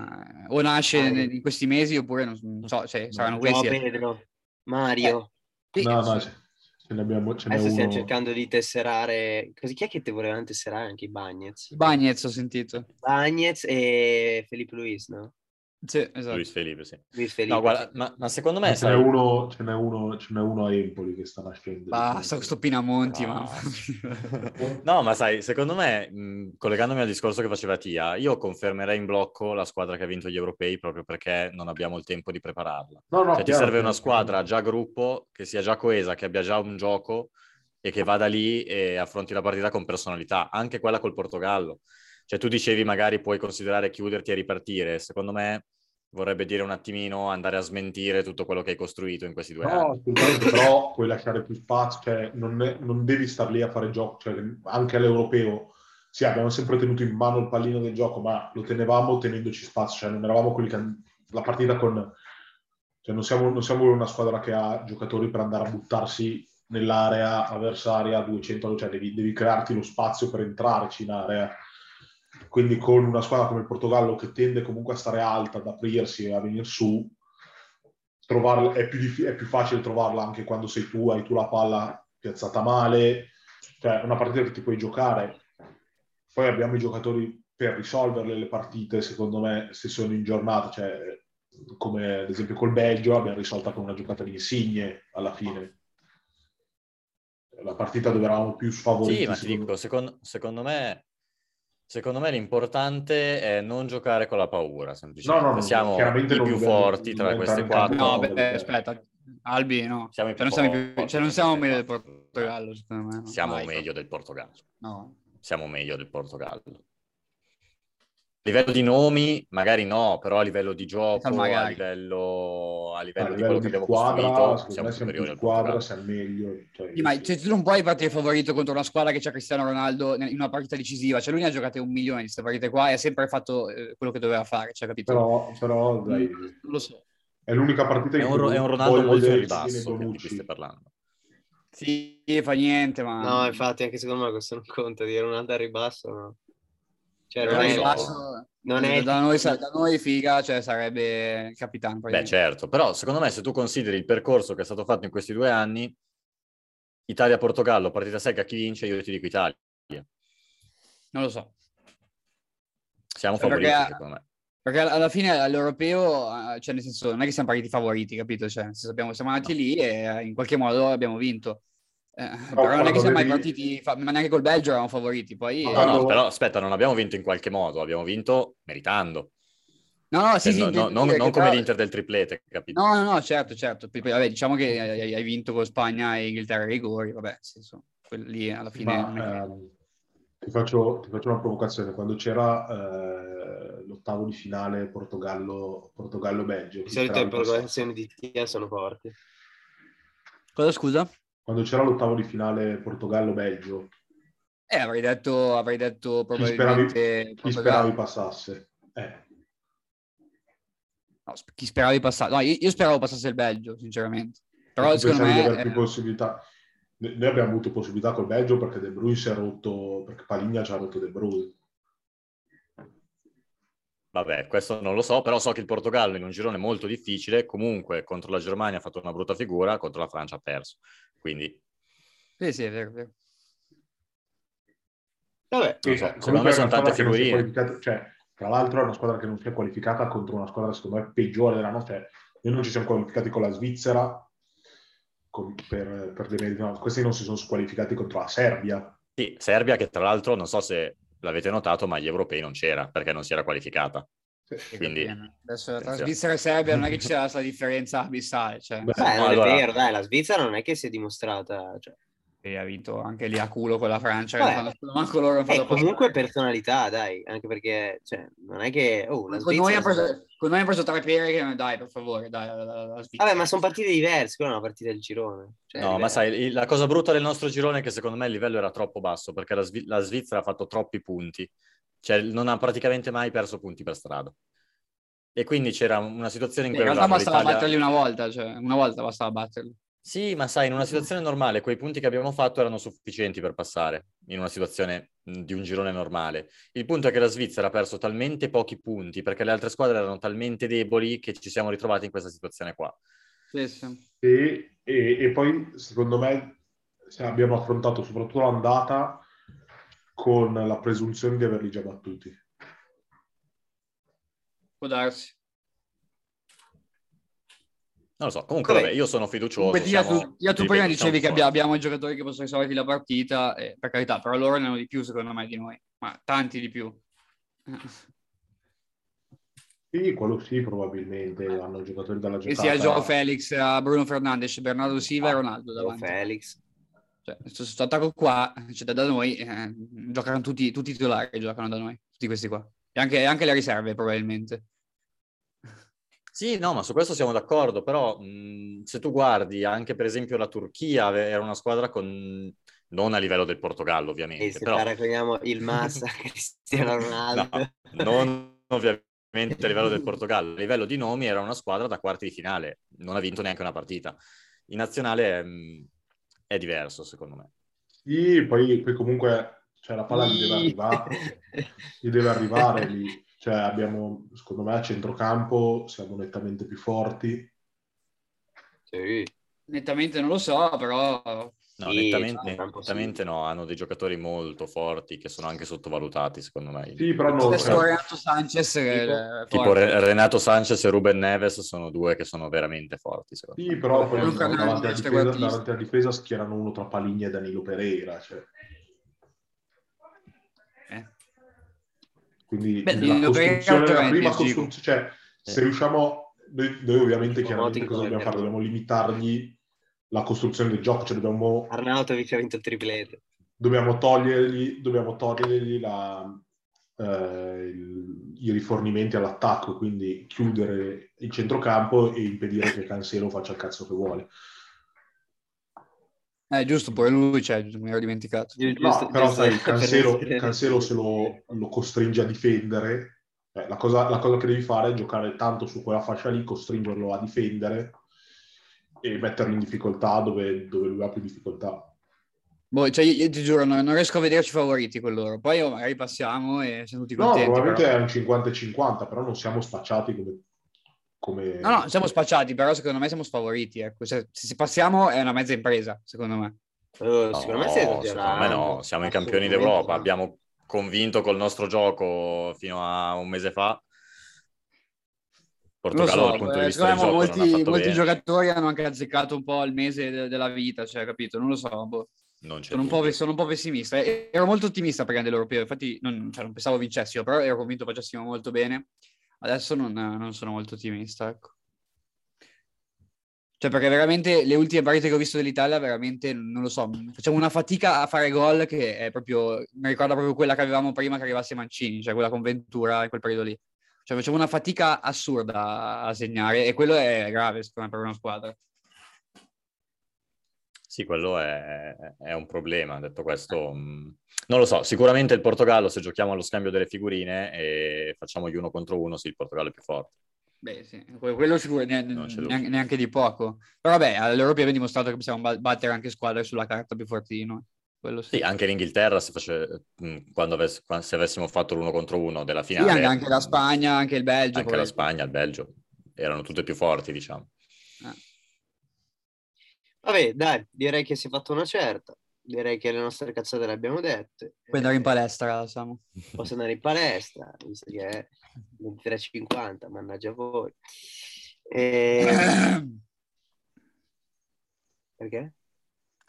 o nasce ah, in questi mesi oppure non, so, cioè, saranno questi. No, Pedro, Mario. Eh, sì, no, no, Ce ne abbiamo, ce Adesso uno... stiamo cercando di tesserare. Così chi è che te volevano tesserare anche i Bagnets? Bagnets ho sentito. Bagnets e Felipe Luis, no? Sì, esatto. Luis Felipe, sì. Luis Felipe, no, guarda, ma, ma, secondo me... Ce, n'è uno, ce, n'è uno, ce n'è uno a Empoli che sta nascendo. Basta questo Pinamonti, no. [LAUGHS] no, ma sai, secondo me, mh, collegandomi al discorso che faceva Tia, io confermerei in blocco la squadra che ha vinto gli europei proprio perché non abbiamo il tempo di prepararla. No, no, cioè, ti serve una squadra già gruppo, che sia già coesa, che abbia già un gioco e che vada lì e affronti la partita con personalità, anche quella col Portogallo. Cioè tu dicevi magari puoi considerare chiuderti e ripartire, secondo me vorrebbe dire un attimino andare a smentire tutto quello che hai costruito in questi due no, anni. però puoi lasciare più spazio, cioè non, è, non, devi star lì a fare gioco, cioè, anche all'europeo. Sì, abbiamo sempre tenuto in mano il pallino del gioco, ma lo tenevamo tenendoci spazio, cioè non eravamo quelli che la partita con... Cioè non siamo, non siamo una squadra che ha giocatori per andare a buttarsi nell'area avversaria a 200, cioè devi, devi crearti lo spazio per entrarci in area quindi con una squadra come il Portogallo che tende comunque a stare alta, ad aprirsi e a venire su, trovarla, è, più dif- è più facile trovarla anche quando sei tu, hai tu la palla piazzata male, cioè una partita che ti puoi giocare. Poi abbiamo i giocatori per risolverle le partite, secondo me, se sono in giornata, cioè come ad esempio col Belgio abbiamo risolta con una giocata di insigne alla fine. La partita dove eravamo più sfavoriti. Sì, ma ti dico, secondo, secondo me Secondo me l'importante è non giocare con la paura, semplicemente. No, no, siamo i più forti tra queste quattro. No, beh, aspetta, Albi no. Siamo i più cioè, non siamo, più, cioè, non siamo meglio del Portogallo, secondo me. No. Siamo Vai. meglio del Portogallo. No. Siamo meglio del Portogallo. A livello di nomi, magari no, però a livello di gioco, a livello, a livello, a livello di quello di che abbiamo squadra, costruito, siamo superiori al squadra, siamo meglio. Cioè, sì, ma cioè, tu non puoi partire favorito contro una squadra che c'ha Cristiano Ronaldo in una partita decisiva, cioè lui ne ha giocate un milione di queste partite qua e ha sempre fatto eh, quello che doveva fare, cioè, capito? Però, però dai, non lo so. È l'unica partita in cui è un Ronaldo molto in ribasso di cui stai parlando. Sì, fa niente, ma... No, infatti anche secondo me questo non conta, dire Ronaldo a ribasso, no. Cioè, non è, basso, non è... Da, noi, da noi figa, cioè sarebbe il capitano. Beh, certo, però secondo me se tu consideri il percorso che è stato fatto in questi due anni, Italia-Portogallo, partita secca, chi vince? Io ti dico Italia. Non lo so. Siamo favoriti, perché, secondo me. Perché alla fine all'europeo, cioè nel senso, non è che siamo partiti favoriti, capito? Cioè, nel senso, abbiamo, siamo andati lì e in qualche modo abbiamo vinto. Eh, però, però non è che siamo mai partiti, ma neanche col Belgio eravamo favoriti. Poi, no, no, però aspetta, non abbiamo vinto in qualche modo, abbiamo vinto meritando. No, no, sì, cioè, sì, no, non, non come però... l'Inter del triplete, capito? No, no, no, certo, certo. Vabbè, diciamo che hai vinto con Spagna e Inghilterra ai rigori, vabbè, nel senso, lì alla fine... Ma, ehm, ti, faccio, ti, faccio, una provocazione. Quando c'era eh, l'ottavo di finale Portogallo, Portogallo-Belgio... Di solito le provocazioni di Tia sono forti. Cosa, scusa? Quando c'era l'ottavo di finale Portogallo-Belgio. Eh, avrei detto, avrei detto probabilmente... Chi speravi, chi speravi passasse? Eh. No, chi speravi passasse? No, io, io, speravo passasse il Belgio, sinceramente. Però secondo me... Di più possibilità. Noi abbiamo avuto possibilità col Belgio perché De Bruyne si è rotto, perché Paligna ci ha rotto De Bruyne. Vabbè, questo non lo so, però so che il Portogallo in un girone molto difficile, comunque contro la Germania ha fatto una brutta figura, contro la Francia ha perso. Quindi... Sì, sì, è vero, è vero. Vabbè, so, secondo me sono tante figurine. Cioè, tra l'altro è una squadra che non si è qualificata contro una squadra secondo me peggiore della nostra. Cioè, noi non ci siamo qualificati con la Svizzera con, per, per dei no, questi non si sono squalificati contro la Serbia. Sì, Serbia che tra l'altro non so se l'avete notato, ma agli europei non c'era perché non si era qualificata. Quindi- Adesso tra. Svizzera e Serbia non è che ci sia questa differenza abissale, cioè, Beh, Beh, non allora- è vero, dai, la Svizzera non è che si è dimostrata... Cioè... e ha vinto anche lì a culo con la Francia, fanno- manco loro hanno fatto E comunque passare. personalità, dai, anche perché cioè, non è che... Oh, la con, noi ha Svizzera... preso, con noi ha preso tre pere che dai, per favore, dai, la, la- la. Vabbè, ma sono partite diverse, quella è una partita del girone. Cioè, No, ma sai, la cosa brutta del nostro girone è che secondo me il livello era troppo basso perché la, Svi- la Svizzera ha fatto troppi punti, cioè non ha praticamente mai perso punti per strada. E quindi c'era una situazione in in cui realtà avevamo bastava l'Italia- batterli una volta, cioè una volta bastava batterli. Sì, ma sai, in una situazione normale quei punti che abbiamo fatto erano sufficienti per passare, in una situazione di un girone normale. Il punto è che la Svizzera ha perso talmente pochi punti perché le altre squadre erano talmente deboli che ci siamo ritrovati in questa situazione qua. Sì, sì. E, e- e poi, secondo me, se abbiamo affrontato soprattutto l'andata con la presunzione di averli già battuti. Può darsi. Non lo so, comunque Vabbè. io sono fiducioso. Comunque, siamo- tu, Tia, tu prima dicevi che forti. abbia- abbiamo i giocatori che possono risolverti la partita, e, per carità, però loro ne hanno di più secondo me di noi, ma tanti di più. Sì, quello sì, probabilmente hanno giocatori dalla Che giocata. sia Joao Felix, a Bruno Fernandes, Bernardo Silva e Ronaldo Joao davanti. Felix. Cioè, questo, attacco qua, cioè, da, da noi, eh, giocano tutti, tutti i titolari, giocano da noi, tutti questi qua. E anche, anche le riserve probabilmente. Sì, no, ma su questo siamo d'accordo, però mh, se tu guardi anche per esempio la Turchia era una squadra con non a livello del Portogallo E ovviamente, se però paragoniamo il Massa [LAUGHS] Cristiano Ronaldo. no, non ovviamente a livello del Portogallo, a livello di nomi era una squadra da quarti di finale, non ha vinto neanche una partita. In nazionale è, diverso secondo me. Sì, poi, poi comunque cioè, la palla gli deve arrivare, gli deve arrivare lì. Cioè, abbiamo, secondo me, a centrocampo siamo nettamente più forti. Sì. Nettamente non lo so, però No, Sì, nettamente, cioè, sì. nettamente no, hanno dei giocatori molto forti che sono anche sottovalutati secondo me. Sì, però no, stesso cioè, Renato Sanchez che Tipo- Tipo. Re- Renato Sanchez e Ruben Neves sono due che sono veramente forti secondo me. sì, però poi Bruno davanti alla, difesa, davanti alla difesa schierano uno tra Paligna e Danilo Pereira. Cioè. Eh. Quindi Beh, Pereira costruzione, la prima costruzione, cioè, se Eh. riusciamo, noi, noi ovviamente chiaramente cosa dobbiamo fare? Dobbiamo limitargli la costruzione del gioco, cioè dobbiamo Arnautovic ha vinto il triplete. dobbiamo togliergli, dobbiamo togliergli la, eh, il- i rifornimenti all'attacco, quindi chiudere il centrocampo e impedire che Cancelo faccia il cazzo che vuole. Eh, giusto, pure lui, cioè, mi ero dimenticato. No, giusto- però giusto sai, Cancelo, Cancelo se lo, lo costringe a difendere, eh, la, cosa, la cosa che devi fare è giocare tanto su quella fascia lì, costringerlo a difendere e metterlo in difficoltà dove, dove lui ha più difficoltà. Boh, cioè, io, io ti giuro, non, non riesco a vederci favoriti con loro. Poi oh, magari passiamo e siamo tutti No, contenti. probabilmente però. è un 50 e 50, però non siamo spacciati come... come... No, no, siamo spacciati, però secondo me siamo sfavoriti. Ecco. Cioè, se, se passiamo è una mezza impresa, secondo me. No, secondo me stai secondo me no, siamo i campioni d'Europa, no. abbiamo convinto col nostro gioco fino a un mese fa. Portogallo so, dal punto di eh, vista gioco molti, molti giocatori hanno anche azzeccato un po' il mese de- della vita, cioè, capito? Non lo so, boh. Non Sono un, po', dubbio. sono un po' pessimista. E- Ero molto ottimista per l'europeo, infatti non, cioè, non pensavo vincessimo, però ero convinto facessimo molto bene. Adesso non, non sono molto ottimista, ecco. Cioè, perché veramente le ultime partite che ho visto dell'Italia, veramente, non lo so, facciamo una fatica a fare gol che è proprio, mi ricorda proprio quella che avevamo prima che arrivasse Mancini, cioè quella con Ventura in quel periodo lì. Cioè, facciamo una fatica assurda a segnare e quello è grave, secondo me, per una squadra. Sì, quello è, è un problema. Detto questo, mh, non lo so. Sicuramente il Portogallo, se giochiamo allo scambio delle figurine e facciamo gli uno contro uno, sì, il Portogallo è più forte. Beh, sì, que- quello sicuro, ne- neanche, neanche di poco. Però vabbè, all'Europeo abbiamo dimostrato che possiamo ba- battere anche squadre sulla carta più forti di noi. Quello sì. Sì, anche l'Inghilterra, se, face- quando avess- se avessimo fatto l'uno contro uno della Sì, finale, anche, anche la Spagna, anche il Belgio. anche la poi. Spagna, il Belgio, erano tutte più forti, diciamo. Vabbè, dai, direi che si è fatto una certa. Direi che le nostre cazzate le abbiamo dette. Puoi andare in palestra, Samu. Posso andare in palestra, visto che è 23.50, mannaggia voi. [COUGHS] E... [COUGHS] Perché?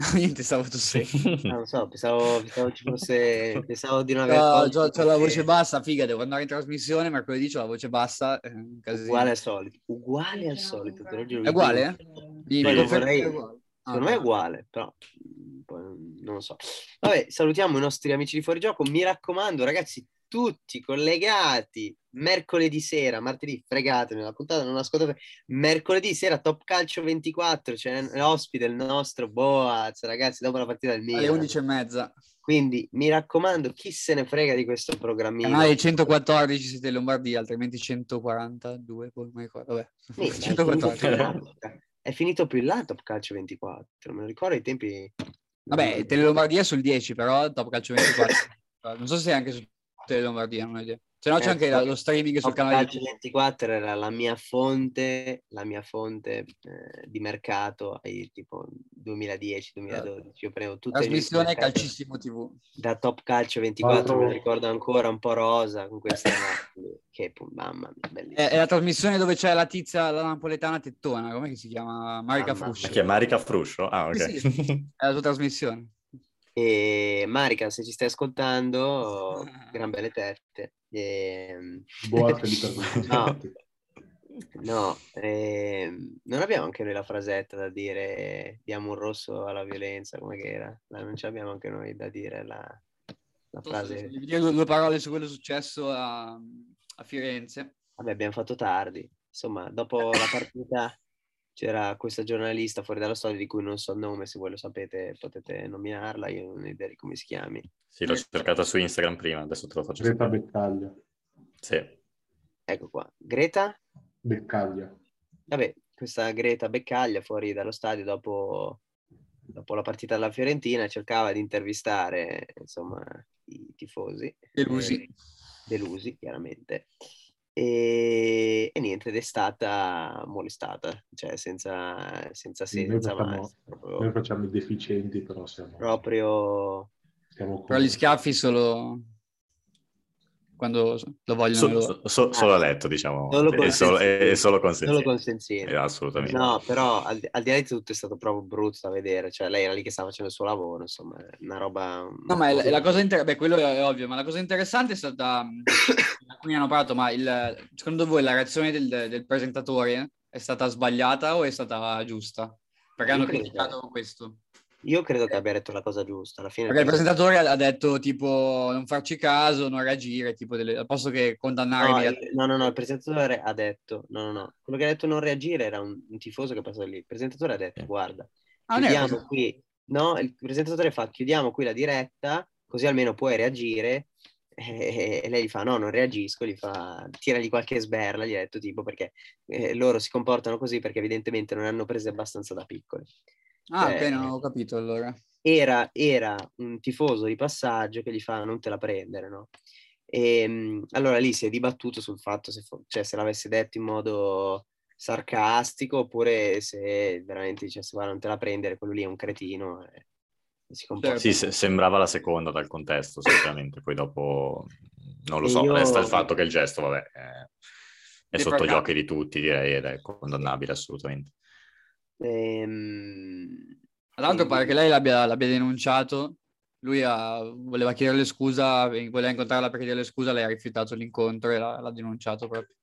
[LAUGHS] Niente, stavo tossendo. [LAUGHS] Non so, pensavo, pensavo ci fosse... [LAUGHS] Pensavo di non aver... Colto c'ho- c'ho la voce bassa, figa, devo andare in trasmissione, mercoledì c'ho la voce bassa. Casino. Uguale al solito. Uguale al solito, te lo giuro. È uguale? eh? Mi confermi vorrei- uguale? Secondo Ah, me è uguale, però non lo so. Vabbè, salutiamo i nostri amici di Fuorigioco. Mi raccomando, ragazzi, tutti collegati mercoledì sera, martedì, fregatemi, la puntata non ascoltate. Mercoledì sera, Top Calcio 24, c'è l'ospite il nostro Boaz, ragazzi, dopo la partita del Alle Milan. 11 e mezza. Quindi mi raccomando, chi se ne frega di questo programmino? Canale 114 siete in Lombardia, altrimenti 142, poi mi ricordo. Vabbè. Sì, ma è finito più in 114. là. È finito più in là Top Calcio 24, me lo ricordo ai tempi... Vabbè, Tele Lombardia sul 10, però Top Calcio 24. [LAUGHS] non so se è anche Tele Lombardia, non ho idea. Se no c'è Eh, anche la- lo streaming sul Top canale Calcio YouTube. 24 era la mia fonte, la mia fonte eh, di mercato ai tipo 2010-2012. Io prendevo tutte le Trasmissione Calcissimo TV. da Top Calcio 24, Altro- me lo ricordo ancora un po' rosa con questa [LAUGHS] che mamma mia, È, bellissima. è la trasmissione dove c'è la tizia, la napoletana tettona, come si chiama? Marica Mamma Fruscio. Chi è Marica Fruscio? Ah, ok. Sì, È la sua trasmissione. E Marica, se ci stai ascoltando, gran [LAUGHS] belle tette. Ehm, Boate [LAUGHS] per No. No, ehm, non abbiamo anche noi la frasetta da dire diamo un rosso alla violenza, come che era? Non ce l'abbiamo anche noi da dire la, la frase. Dire due, due parole su quello successo a, a Firenze. Vabbè, abbiamo fatto tardi. Insomma, dopo la partita c'era questa giornalista fuori dalla storia di cui non so il nome, se voi lo sapete potete nominarla, io non ho idea di come si chiami. Sì, l'ho cercata su Instagram prima, adesso te lo faccio Greta sapere. Beccaglia. Sì. Ecco qua. Greta? Beccaglia. Vabbè, questa Greta Beccaglia fuori dallo stadio dopo, dopo la partita della Fiorentina cercava di intervistare insomma i tifosi. Delusi. Eh, delusi, chiaramente. E, e niente, ed è stata molestata, cioè senza, senza senza noi proprio, Noi facciamo i deficienti, però siamo, proprio siamo Però gli schiaffi solo quando lo vogliono So- so- so- solo a letto, diciamo. Solo è, solo, è- è solo consentire. Eh, assolutamente. No, però al, al di là di tutto è stato proprio brutto da vedere, cioè lei era lì che stava facendo il suo lavoro, insomma, è una roba... No, ma è la, è la cosa interessante, beh, quello è ovvio, ma la cosa interessante è stata, mh, [COUGHS] alcuni hanno parlato, ma il, secondo voi la reazione del, del presentatore è stata sbagliata o è stata giusta? Perché hanno criticato questo. Io credo che abbia detto la cosa giusta, alla fine... Perché il presentatore ha detto tipo non farci caso, non reagire, tipo delle, al posto che condannare No, no, no, no, il presentatore ha detto, no, no, no, quello che ha detto non reagire era un, un tifoso che passò lì, il presentatore ha detto, Eh. guarda, Ah, chiudiamo qui, no, il presentatore fa, chiudiamo qui la diretta, così almeno puoi reagire, e, e lei gli fa, no, non reagisco, gli fa, tiragli qualche sberla, gli ha detto tipo, perché eh, loro si comportano così perché evidentemente non hanno prese abbastanza da piccoli. Ah, cioè- ok, non ho capito allora. Era, era un tifoso di passaggio che gli fa non te la prendere, no? E mh, allora lì si è dibattuto sul fatto se, fo- cioè, se l'avesse detto in modo sarcastico oppure se veramente dicesse guarda non te la prendere, quello lì è un cretino si comporta. Sì, se- sembrava la seconda dal contesto, sicuramente. Poi dopo, non lo E so, io- resta il fatto che il gesto, vabbè, è, è sotto gli occhi di tutti, direi, ed è condannabile assolutamente. Ehm, Tra l'altro pare che lei l'abbia, l'abbia denunciato, lui ha- voleva chiederle scusa, voleva incontrarla per chiederle scusa, lei ha rifiutato l'incontro e l'ha, l'ha denunciato proprio.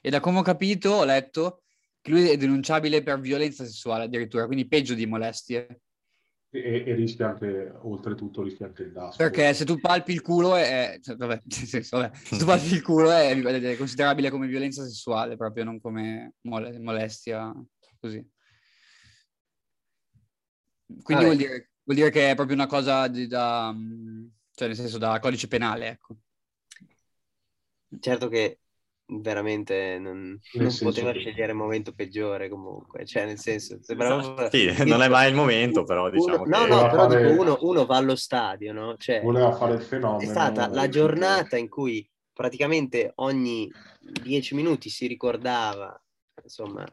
E da come ho capito, ho letto che lui è denunciabile per violenza sessuale addirittura, quindi peggio di molestie. E, e rischia anche, oltretutto, rischia anche il DAS. Perché se tu palpi il culo è... cioè, vabbè, [LAUGHS] senso, vabbè, se tu palpi il culo è, è considerabile come violenza sessuale, proprio non come mole- molestia, così. Quindi vuol dire, vuol dire che è proprio una cosa di- da... mm, cioè nel senso da codice penale, ecco. certo che veramente non, non poteva scegliere il momento peggiore comunque, cioè nel senso, sembrava... Sì, non è mai il momento, però diciamo Uno- no, che... no, Voleva però fare- dico, uno, uno va allo stadio, no? Cioè, Voleva fare il fenomeno. è stata la giornata in cui praticamente ogni dieci minuti si ricordava, insomma,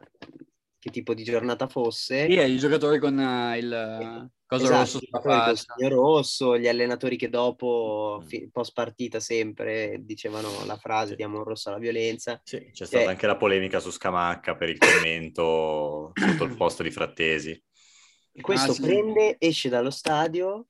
che tipo di giornata fosse. Sì, è il giocatore con eh, il coso Esatto, rosso i sulla giocatori faccia. rosso, gli allenatori che dopo, Mm. fi- post partita sempre, dicevano la frase Sì. diamo un rosso alla violenza. Sì, c'è stata Eh. anche la polemica su Scamacca per il commento sotto il posto di Frattesi. Questo Ah, sì. prende, esce dallo stadio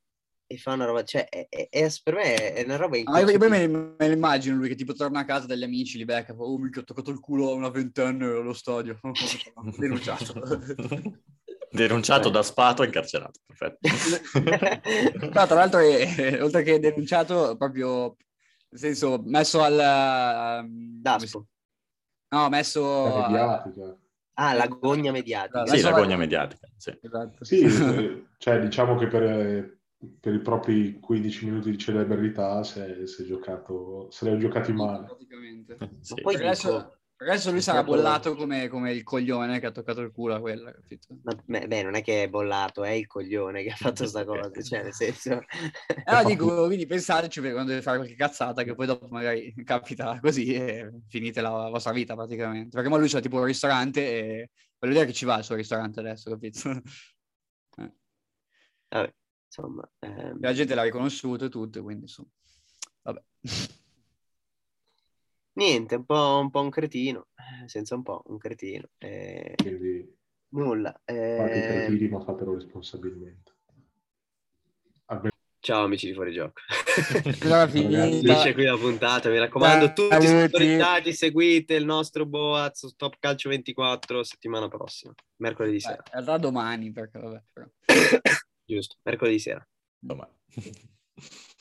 e fa una roba, cioè è, è- è- per me è una roba Ah, io, poi me, me lo immagino lui che tipo torna a casa dagli amici, li becca, fa, oh mica ho toccato il culo a una ventenne allo stadio, [LAUGHS] denunciato. [LAUGHS] Denunciato da Spato e incarcerato. Perfetto. [LAUGHS] No, tra l'altro, è- oltre che denunciato, proprio, nel senso, messo al... ehm, Daspo. No, messo... La mediatica. Ah, l'agonia mediatica. Sì, Adesso- l'agonia mediatica. Sì. Esatto. Sì, cioè diciamo che per, per i propri 15 minuti di celebrità si è, si è giocato, se li ha giocati male. Praticamente. Sì. poi adesso, dico- adesso lui sarà bollato come, come il coglione che ha toccato il culo a quella, capito? Ma, beh, non è che è bollato, è il coglione che ha fatto sta [LAUGHS] cosa, cioè nel senso... Eh, no, dico, quindi pensateci per quando deve fare qualche cazzata che poi dopo magari capita così e finite la vostra vita praticamente. Perché ma lui c'ha tipo un ristorante e voglio dire che ci va al suo ristorante adesso, capito? [LAUGHS] Vabbè, insomma... ehm, La gente l'ha riconosciuto e tutto, quindi insomma, vabbè. Niente, un po', un po' un cretino, eh, senza un po', un cretino. eh, Quindi nulla. fate i eh, cretini ma fatelo responsabilmente. Ciao amici di [LAUGHS] Ragazzi, finita. Finisce qui la puntata, mi raccomando, tutti sintonizzati, seguite il nostro Boaz Top Calcio 24 settimana prossima, mercoledì sera, in realtà domani, perché vabbè. Però. [COUGHS] giusto, mercoledì sera. Insomma. [LAUGHS]